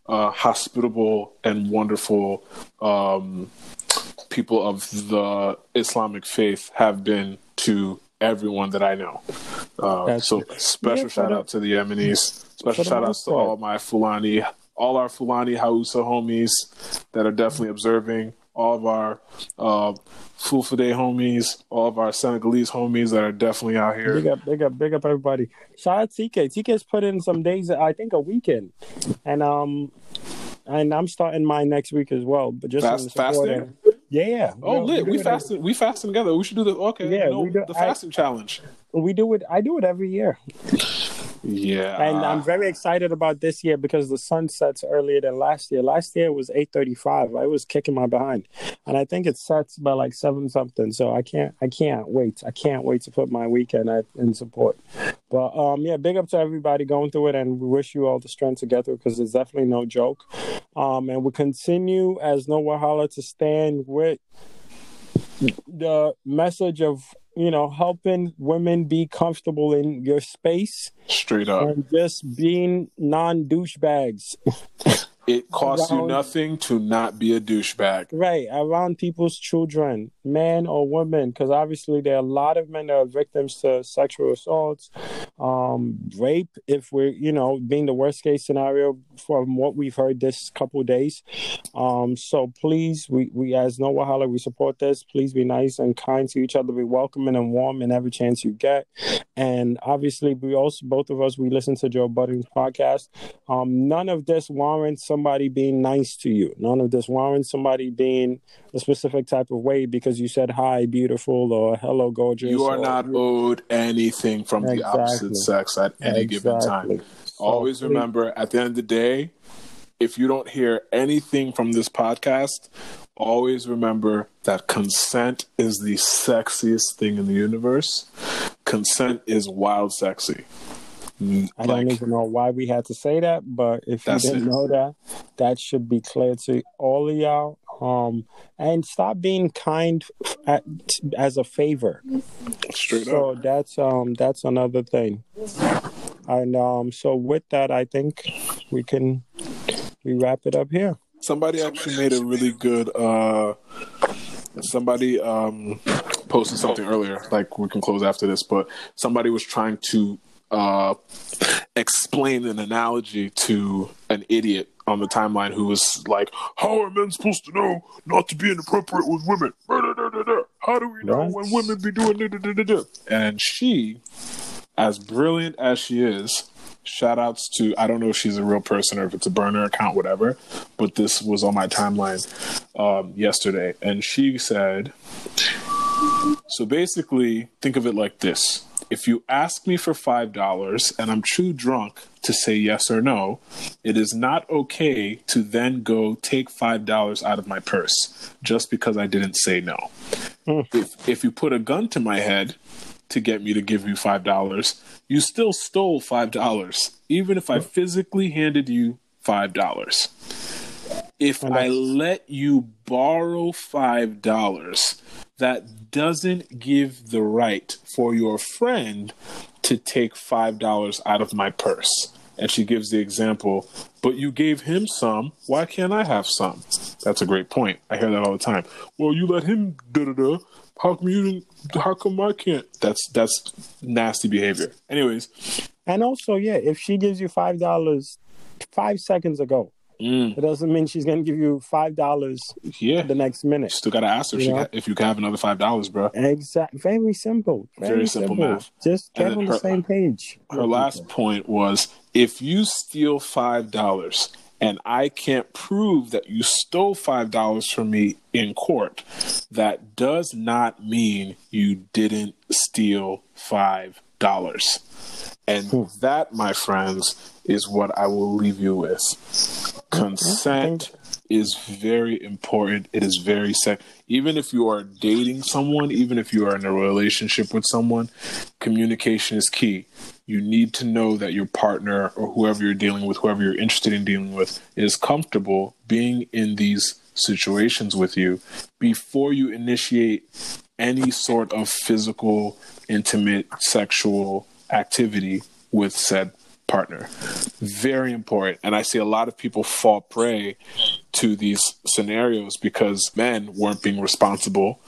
uh, hospitable and wonderful um, people of the Islamic faith have been to everyone that I know. Uh, so special Yeah, shout out to the Yemenis. Special shout outs to all my Fulani, all our Fulani Hausa homies that are definitely observing. All of our uh, day homies, all of our Senegalese homies that are definitely out here. Big up, big up, big up, everybody. Shout out TK. TK's put in some days, I think a weekend, and um, and I'm starting mine next week as well. But just Fast- in fasting? of- Yeah. Oh, Yeah, lit! We fasting. We fasting together. We should do the okay. Yeah, you know, we do- the I- fasting challenge. We do it. I do it every year. Yeah. and I'm very excited about this year because the sun sets earlier than last year. Last year was 8:35. I was kicking my behind, and I think it sets by like seven something. So I can't, I can't wait. I can't wait to put my weekend in support. But um, yeah, big up to everybody going through it, and we wish you all the strength to get through because it's definitely no joke. Um, and we continue as No Wahala to stand with the message of you know helping women be comfortable in your space Straight up. and just being non douchebags. It costs you nothing to not be a douchebag. Right, around people's children, men or women, because obviously there are a lot of men that are victims to sexual assaults, um, rape, if we're, you know, being the worst case scenario from what we've heard this couple of days. Um, so please, we, we as No Wahala, we support this. Please be nice and kind to each other, be welcoming and warm in every chance you get. And obviously, we also, both of us, we listen to Joe Budden's podcast. Um, none of this warrants somebody being nice to you. None of this warrants somebody being a specific type of way because you said hi, beautiful, or hello, gorgeous. You are not owed anything from the opposite sex at any given Exactly. time. Always please- remember at the end of the day, if you don't hear anything from this podcast, always remember that consent is the sexiest thing in the universe. Consent is wild sexy. Mm, I don't even know why we had to say that, but if you didn't it. know that, that should be clear to all of y'all. Um, and stop being kind at, as a favor. Straight so up. that's um that's another thing. And um, so with that, I think we can we wrap it up here. Somebody actually made a really good uh somebody um posted something earlier, like we can close after this, but somebody was trying to uh explain an analogy to an idiot on the timeline who was like, How are men supposed to know not to be inappropriate with women? How do we know Right. when women be doing? And she, as brilliant as she is, shout outs to I don't know if she's a real person or if it's a burner account, whatever, but this was on my timeline um, yesterday. And she said, So basically, think of it like this. If you ask me for $5 and I'm too drunk to say yes or no, it is not okay to then go take $5 out of my purse just because I didn't say no. Hmm. If, if you put a gun to my head to get me to give you $5, you still stole $5, even if I hmm. physically handed you $5. If I let you borrow $5, that doesn't give the right for your friend to take $5 out of my purse. And she gives the example, but you gave him some. Why can't I have some? That's a great point. I hear that all the time. Well, you let him da da da. How come you didn't? How come I can't? That's that's nasty behavior. Anyways, And also, yeah, if she gives you five dollars five seconds ago, Mm. it doesn't mean she's gonna give you five dollars yeah, the next minute. You still gotta ask her if, You she know? if you can have another five dollars, bro. Exactly. Very simple. Very, Very simple math. Just get on the same page. her last point was if you steal five dollars and I can't prove that you stole five dollars from me in court, that does not mean you didn't steal five dollars. And hmm. that, my friends, is what I will leave you with. Consent is very important. It is very sec. Even if you are dating someone, even if you are in a relationship with someone, communication is key. You need to know that your partner or whoever you're dealing with, whoever you're interested in dealing with, is comfortable being in these situations with you before you initiate any sort of physical, intimate, sexual activity with said partner. Very important. And I see a lot of people fall prey to these scenarios because men weren't being responsible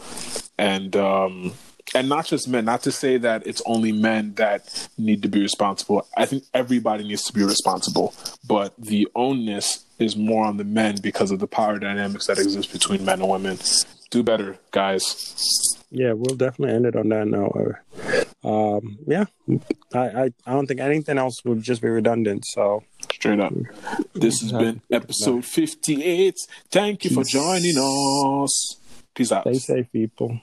and um and not just men, not to say that it's only men that need to be responsible. I think everybody needs to be responsible, but the onus is more on the men because of the power dynamics that exist between men and women. Do better, guys. Yeah, we'll definitely end it on that note. Um, yeah, I, I, I don't think anything else would just be redundant. So Straight up. This has been episode 58. Thank you for joining us. Peace out. stay safe, people.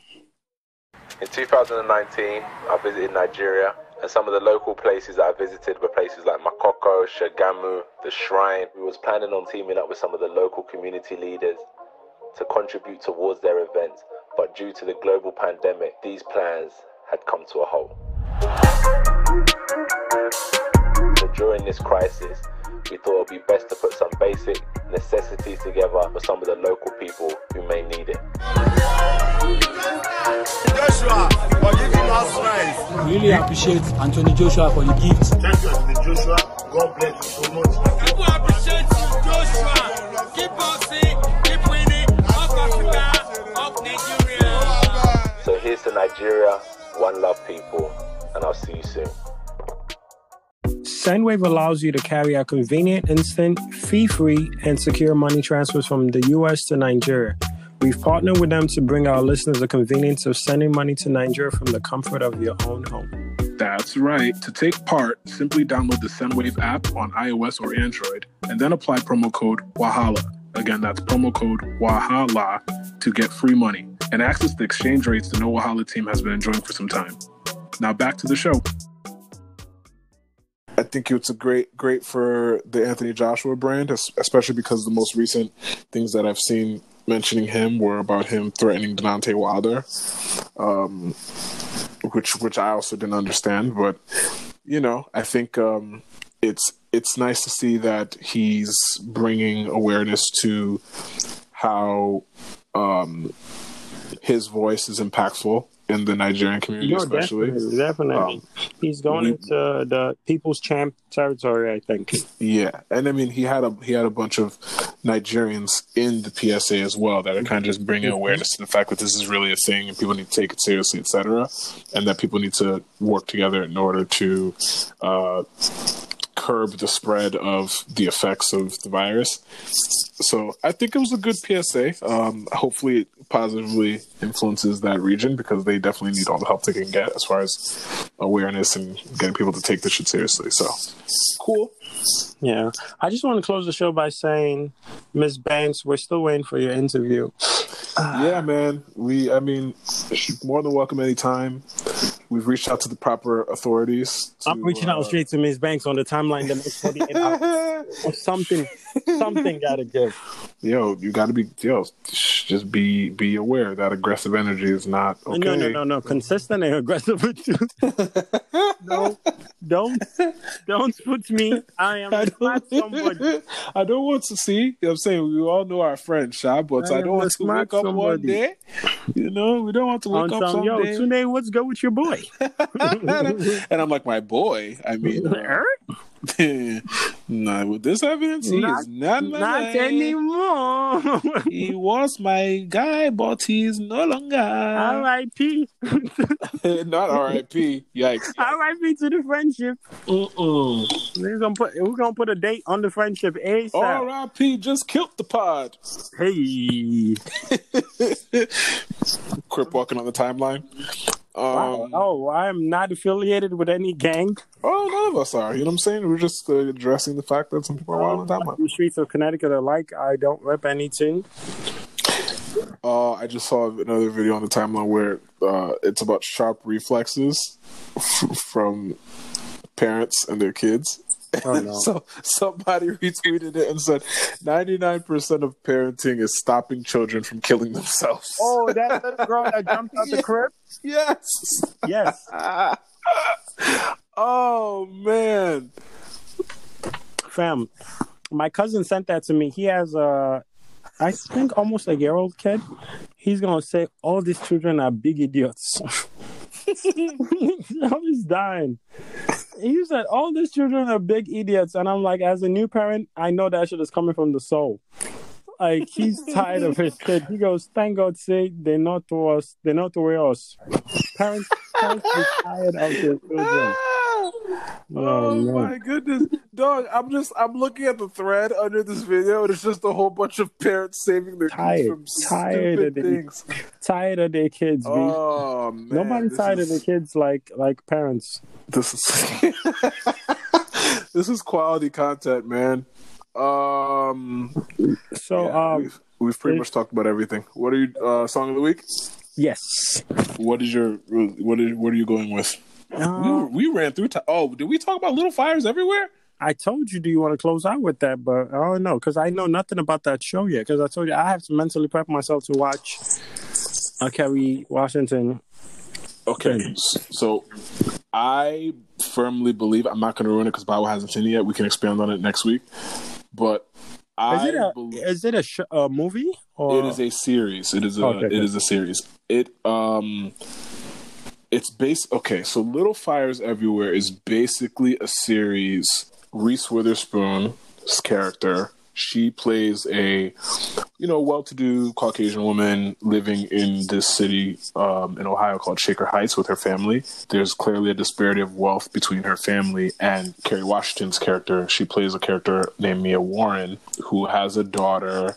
In 2019, I visited Nigeria, And some of the local places that I visited were places like Makoko, Shagamu, the Shrine. We was planning on teaming up with some of the local community leaders to contribute towards their events, but due to the global pandemic, these plans had come to a halt. So during this crisis, we thought it would be best to put some basic necessities together for some of the local people who may need it. Joshua for giving us rice. We really appreciate Anthony Joshua for the gift. Thank you, Anthony Joshua. God bless you so much. People appreciate you, Joshua. To Nigeria, one love people, and I'll see you soon. Sendwave allows you to carry out convenient, instant, fee-free, and secure money transfers from the US to Nigeria. We've partnered with them to bring our listeners the convenience of sending money to Nigeria from the comfort of your own home. That's right. To take part, simply download the Sendwave app on iOS or Android and then apply promo code WAHALA. Again, that's promo code WAHALA to get free money and access the exchange rates the No Wahala team has been enjoying for some time. Now back to the show. I think it's a great, great for the Anthony Joshua brand, especially because the most recent things that I've seen mentioning him were about him threatening Deontay Wilder, um, which which I also didn't understand. But you know, I think um, it's it's nice to see that he's bringing awareness to how um, his voice is impactful in the Nigerian community, No, especially. definitely, definitely. Um, He's going we- into the people's champ territory, I think. Yeah, and I mean he had a he had a bunch of Nigerians in the PSA as well that are kind of just bringing awareness to the fact that this is really a thing and people need to take it seriously, etc., and that people need to work together in order to uh, curb the spread of the effects of the virus. So I think it was a good PSA. Um, hopefully, it positively influences that region because they definitely need all the help they can get as far as awareness and getting people to take this shit seriously. So cool. Yeah. I just want to close the show by saying, Miss Banks, we're still waiting for your interview. yeah, man. We, I mean, she's more than welcome anytime. We've reached out to the proper authorities. To, I'm reaching uh, out straight to Miss Banks on the timeline the next 48 hours. or something, something gotta give. Yo, you got to be, yo, just be be aware that aggressive energy is not okay. No, no, no, no. Consistent and aggressive with you. no, don't, don't put me. I am not somebody. I don't want to see. You know what I'm saying we all know our friend Shab, but I I, don't want to wake up one somebody. day. You know, we don't want to wake On up some, yo, someday. Tune, what's good with your boy? and I'm like, my boy. I mean, uh, nah, with this evidence, he Not- is not my not guy. anymore. he was my guy, but he's no longer. R.I.P. not R.I.P. Yikes. R.I.P. to the friendship. Mm-mm. We're gonna put we're gonna put a date on the friendship ASAP. R.I.P. just killed the pod. Hey. Crip walking on the timeline. Wow. Um, Oh, I am not affiliated with any gang. Oh, none of us are. You know what I'm saying? We're just uh, addressing the fact that some people are wild on the timeline. The streets of Connecticut are like I don't rep anything. Uh, I just saw another video on the timeline where uh, it's about sharp reflexes f- from parents and their kids. Oh, no. so somebody retweeted it and said, "99% of parenting is stopping children from killing themselves." Oh, that little girl that jumped out the crib. Yes. Yes. oh man. Fam, my cousin sent that to me. He has a, I think almost a year old kid. He's gonna say all these children are big idiots. I was dying. He said all these children are big idiots, and I'm like, as a new parent, I know that shit is coming from the soul. Like he's tired of his kid. He goes, "Thank God, say they're not to us. They're not to us. Parents, parents tired of their children." Oh, no. my goodness, dog! I'm just I'm looking at the thread under this video, and it's just a whole bunch of parents saving their kids tired, from tired of stupid their, things. tired of their kids. Oh man, Nobody's tired is- of their kids like like parents. This is this is quality content, man. Um, So yeah, um, we've, we've pretty it- much talked about everything. What are you uh, song of the week? yes, What is your what is what are you going with? We, we ran through. Ti- oh, did we talk about Little Fires Everywhere? I told you, do you want to close out with that? But I don't know because I know nothing about that show yet. Because I told you I have to mentally prep myself to watch uh, Kerry Washington. Okay, so I firmly believe I'm not going to ruin it because Bible hasn't seen it yet. We can expand on it next week. But I Is it a believe- is it a, sh- a movie or it is a series. It is a Okay, it is a series. It um it's based okay, so Little Fires Everywhere is basically a series Reese Witherspoon's character. She plays a you know, well-to-do Caucasian woman living in this city um, in Ohio called Shaker Heights with her family. There's clearly a disparity of wealth between her family and Kerry Washington's character. She plays a character named Mia Warren who has a daughter,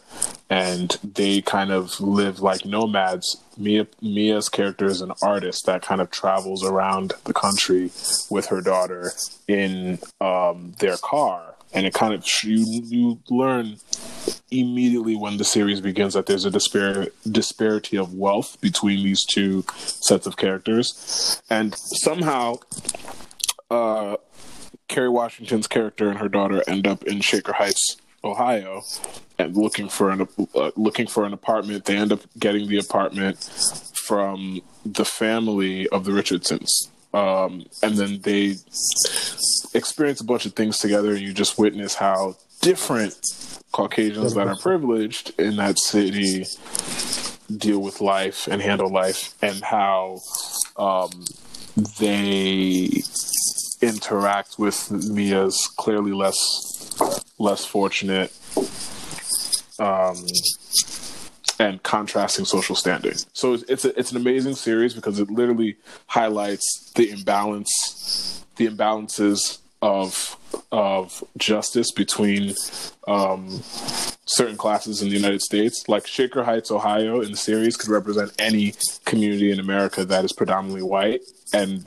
and they kind of live like nomads. Mia Mia's character is an artist that kind of travels around the country with her daughter in um, their car, and it kind of you you learn immediately when the series begins that there's a dispar- disparity of wealth between these two sets of characters. And somehow uh Kerry Washington's character and her daughter end up in Shaker Heights Ohio and looking for an uh, looking for an apartment. They end up getting the apartment from the family of the Richardsons um, and then they experience a bunch of things together and you just witness how different Caucasians that are privileged in that city deal with life and handle life and how um, they interact with Mia's clearly less less fortunate. Um, and contrasting social standing. So it's it's, a, it's an amazing series because it literally highlights the imbalance, the imbalances of of justice between um, certain classes in the United States. Like Shaker Heights, Ohio, in the series could represent any community in America that is predominantly white and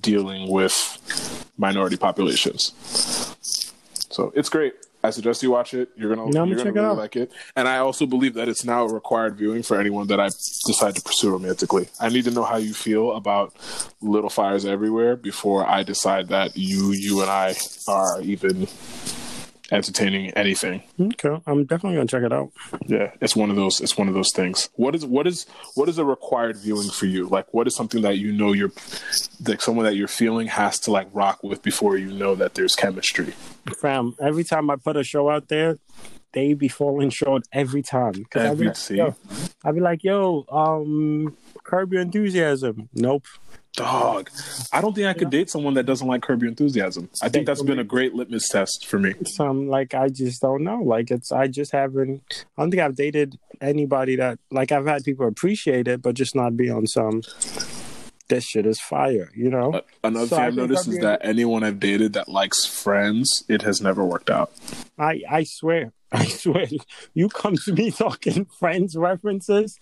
dealing with minority populations. So it's great. I suggest you watch it. You're gonna, I'm you're gonna gonna it really like it. And I also believe that it's now a required viewing for anyone that I decide to pursue romantically. I need to know how you feel about Little Fires Everywhere before I decide that you, you and I are even entertaining anything. Okay, I'm definitely gonna check it out. Yeah, it's one of those. It's one of those things. What is what is what is a required viewing for you? Like, what is something that you know you're like someone that you're feeling has to like rock with before you know that there's chemistry. Fam, every time I put a show out there, they be falling short every time. 'Cause I be like, yo, I be like, yo, um, Curb Your Enthusiasm. Nope. Dog, I don't think I could date someone that doesn't like Curb Your Enthusiasm. I think that's been a great litmus test for me. Some like I just don't know. Like it's I just haven't. I don't think I've dated anybody that like I've had people appreciate it, but just not be on some. This shit is fire, you know. Another So thing I've noticed Curb is Your- that anyone I've dated that likes Friends, it has never worked out. I I swear, I swear, you come to me talking Friends references,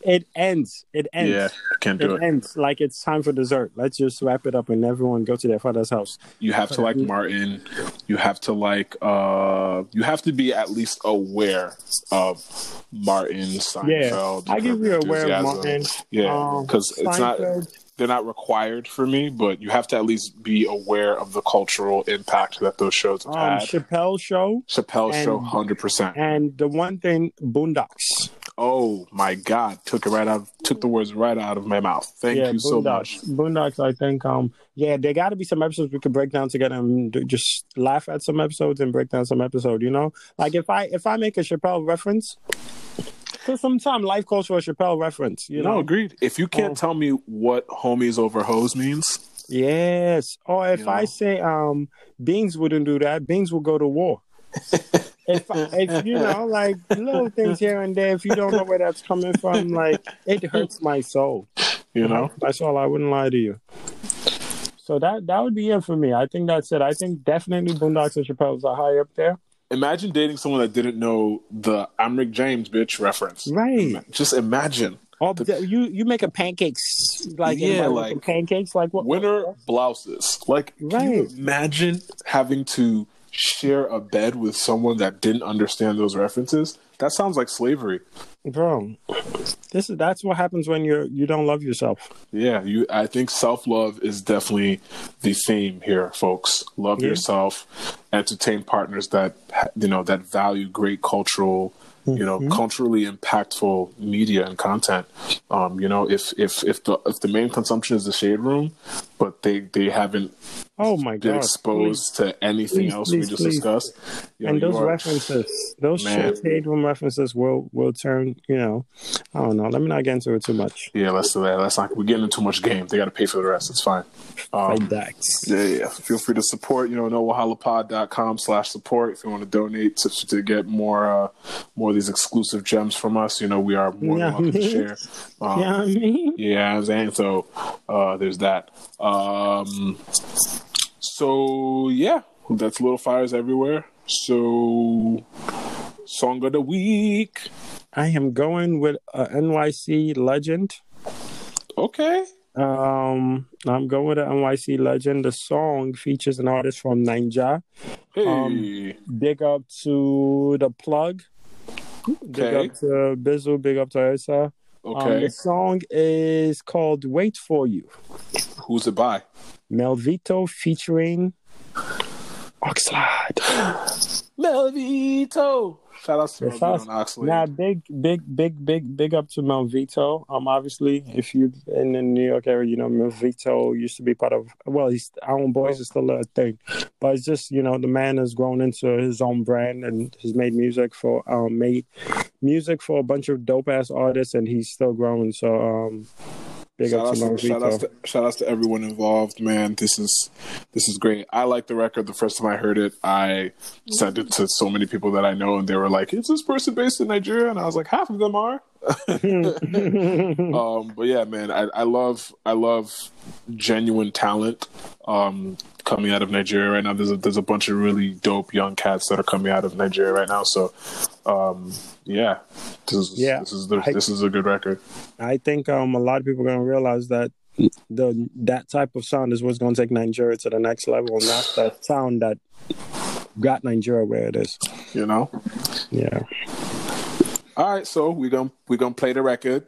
it ends. It ends. Yeah, can't do it. ends like it's time for dessert. Let's just wrap it up and everyone go to their father's house. You have to like Martin. You have to like. uh You have to be at least aware of Martin Seinfeld. Yeah, I give you aware of Martin. Yeah, Um, because it's not. They're not required for me, but you have to at least be aware of the cultural impact that those shows have Um, had. Chappelle show. Chappelle and- show, hundred percent. And the one thing, Boondocks. Oh my God! Took it right out. Took the words right out of my mouth. Thank yeah, you so much. Boondocks. I think. Um. Yeah, there got to be some episodes we could break down together and do- just laugh at some episodes and break down some episode. You know, like if I if I make a Chappelle reference, because sometimes life calls for a Chappelle reference. You no, know. agreed. If you can't tell me what homies over hoes means, Yes. Or if You I know? say um Beans wouldn't do that, Beans will go to war. if if you know, like little things here and there, if you don't know where that's coming from, like it hurts my soul. you know, That's all I wouldn't lie to you. So that that would be it for me. I think that's it. I think definitely Boondocks and Chappelle's are high up there. Imagine dating someone that didn't know the "I'm Rick James, bitch" reference. Right. Just imagine. Oh, you you make a pancakes like Yeah, like- pancakes like what? Winter blouses. Like, can you imagine having to share a bed with someone that didn't understand those references? That sounds like slavery. Bro, This is that's what happens when you're you don't love yourself. Yeah, you. I think self love is definitely the theme here, folks. Love Yeah. yourself, entertain partners that you know that value great cultural, you know, Mhm. culturally impactful media and content. Um, you know, if if if the if the main consumption is the shade room, but they they haven't Oh my been god! exposed to anything Please, else please, we just please. discussed. You know, and those are- references, those Man. shade room references will will turn. You know, I don't know. Let me not get into it too much. Yeah, let's do that. Let's not. We're getting into too much game. They got to pay for the rest. It's fine. Um. Yeah, yeah. Feel free to support, you know, nowahalapod.com slash support if you want to donate to, to get more uh more these exclusive gems from us. You know, we are more than welcome to share. Um, Yeah, I mean, yeah, I'm saying so. Uh, there's that. Um, so yeah, that's little fires everywhere. So, song of the week. I am going with a NYC legend. Okay. Um, I'm going with a NYC legend. The song features an artist from Naija. Hey. Um, big up to the plug. Big up to Bizzle. Big up to Ursa. Um, Okay. the song is called "Wait for You." Who's it by? Melvito featuring Oxlade. Melvito. Shout out to Yeah, Melvito shout out- Oxlade. Nah, big, big, big, big, big up to Melvito. Um, obviously, if you in the New York area, you know Melvito used to be part of. Well, he's our own boys is still a thing, but it's just you know the man has grown into his own brand and has made music for um made music for a bunch of dope ass artists, and he's still growing. So um, big shout up to to, shout, outs to, shout outs to everyone involved, man. This is this is great. I like the record. The first time I heard it, I sent it to so many people that I know, and they were like, "Is this person based in Nigeria?" And I was like, "Half of them are." um, but yeah, man, I, I love I love genuine talent um, coming out of Nigeria right now. There's a, there's a bunch of really dope young cats that are coming out of Nigeria right now. So um, yeah, this is Yeah, this is the, I- this is a good record. I think um a lot of people are gonna realize that the that type of sound is what's gonna take Nigeria to the next level, and that's that sound that got Nigeria where it is. You know. Yeah. All right, so we're gonna we're gonna play the record.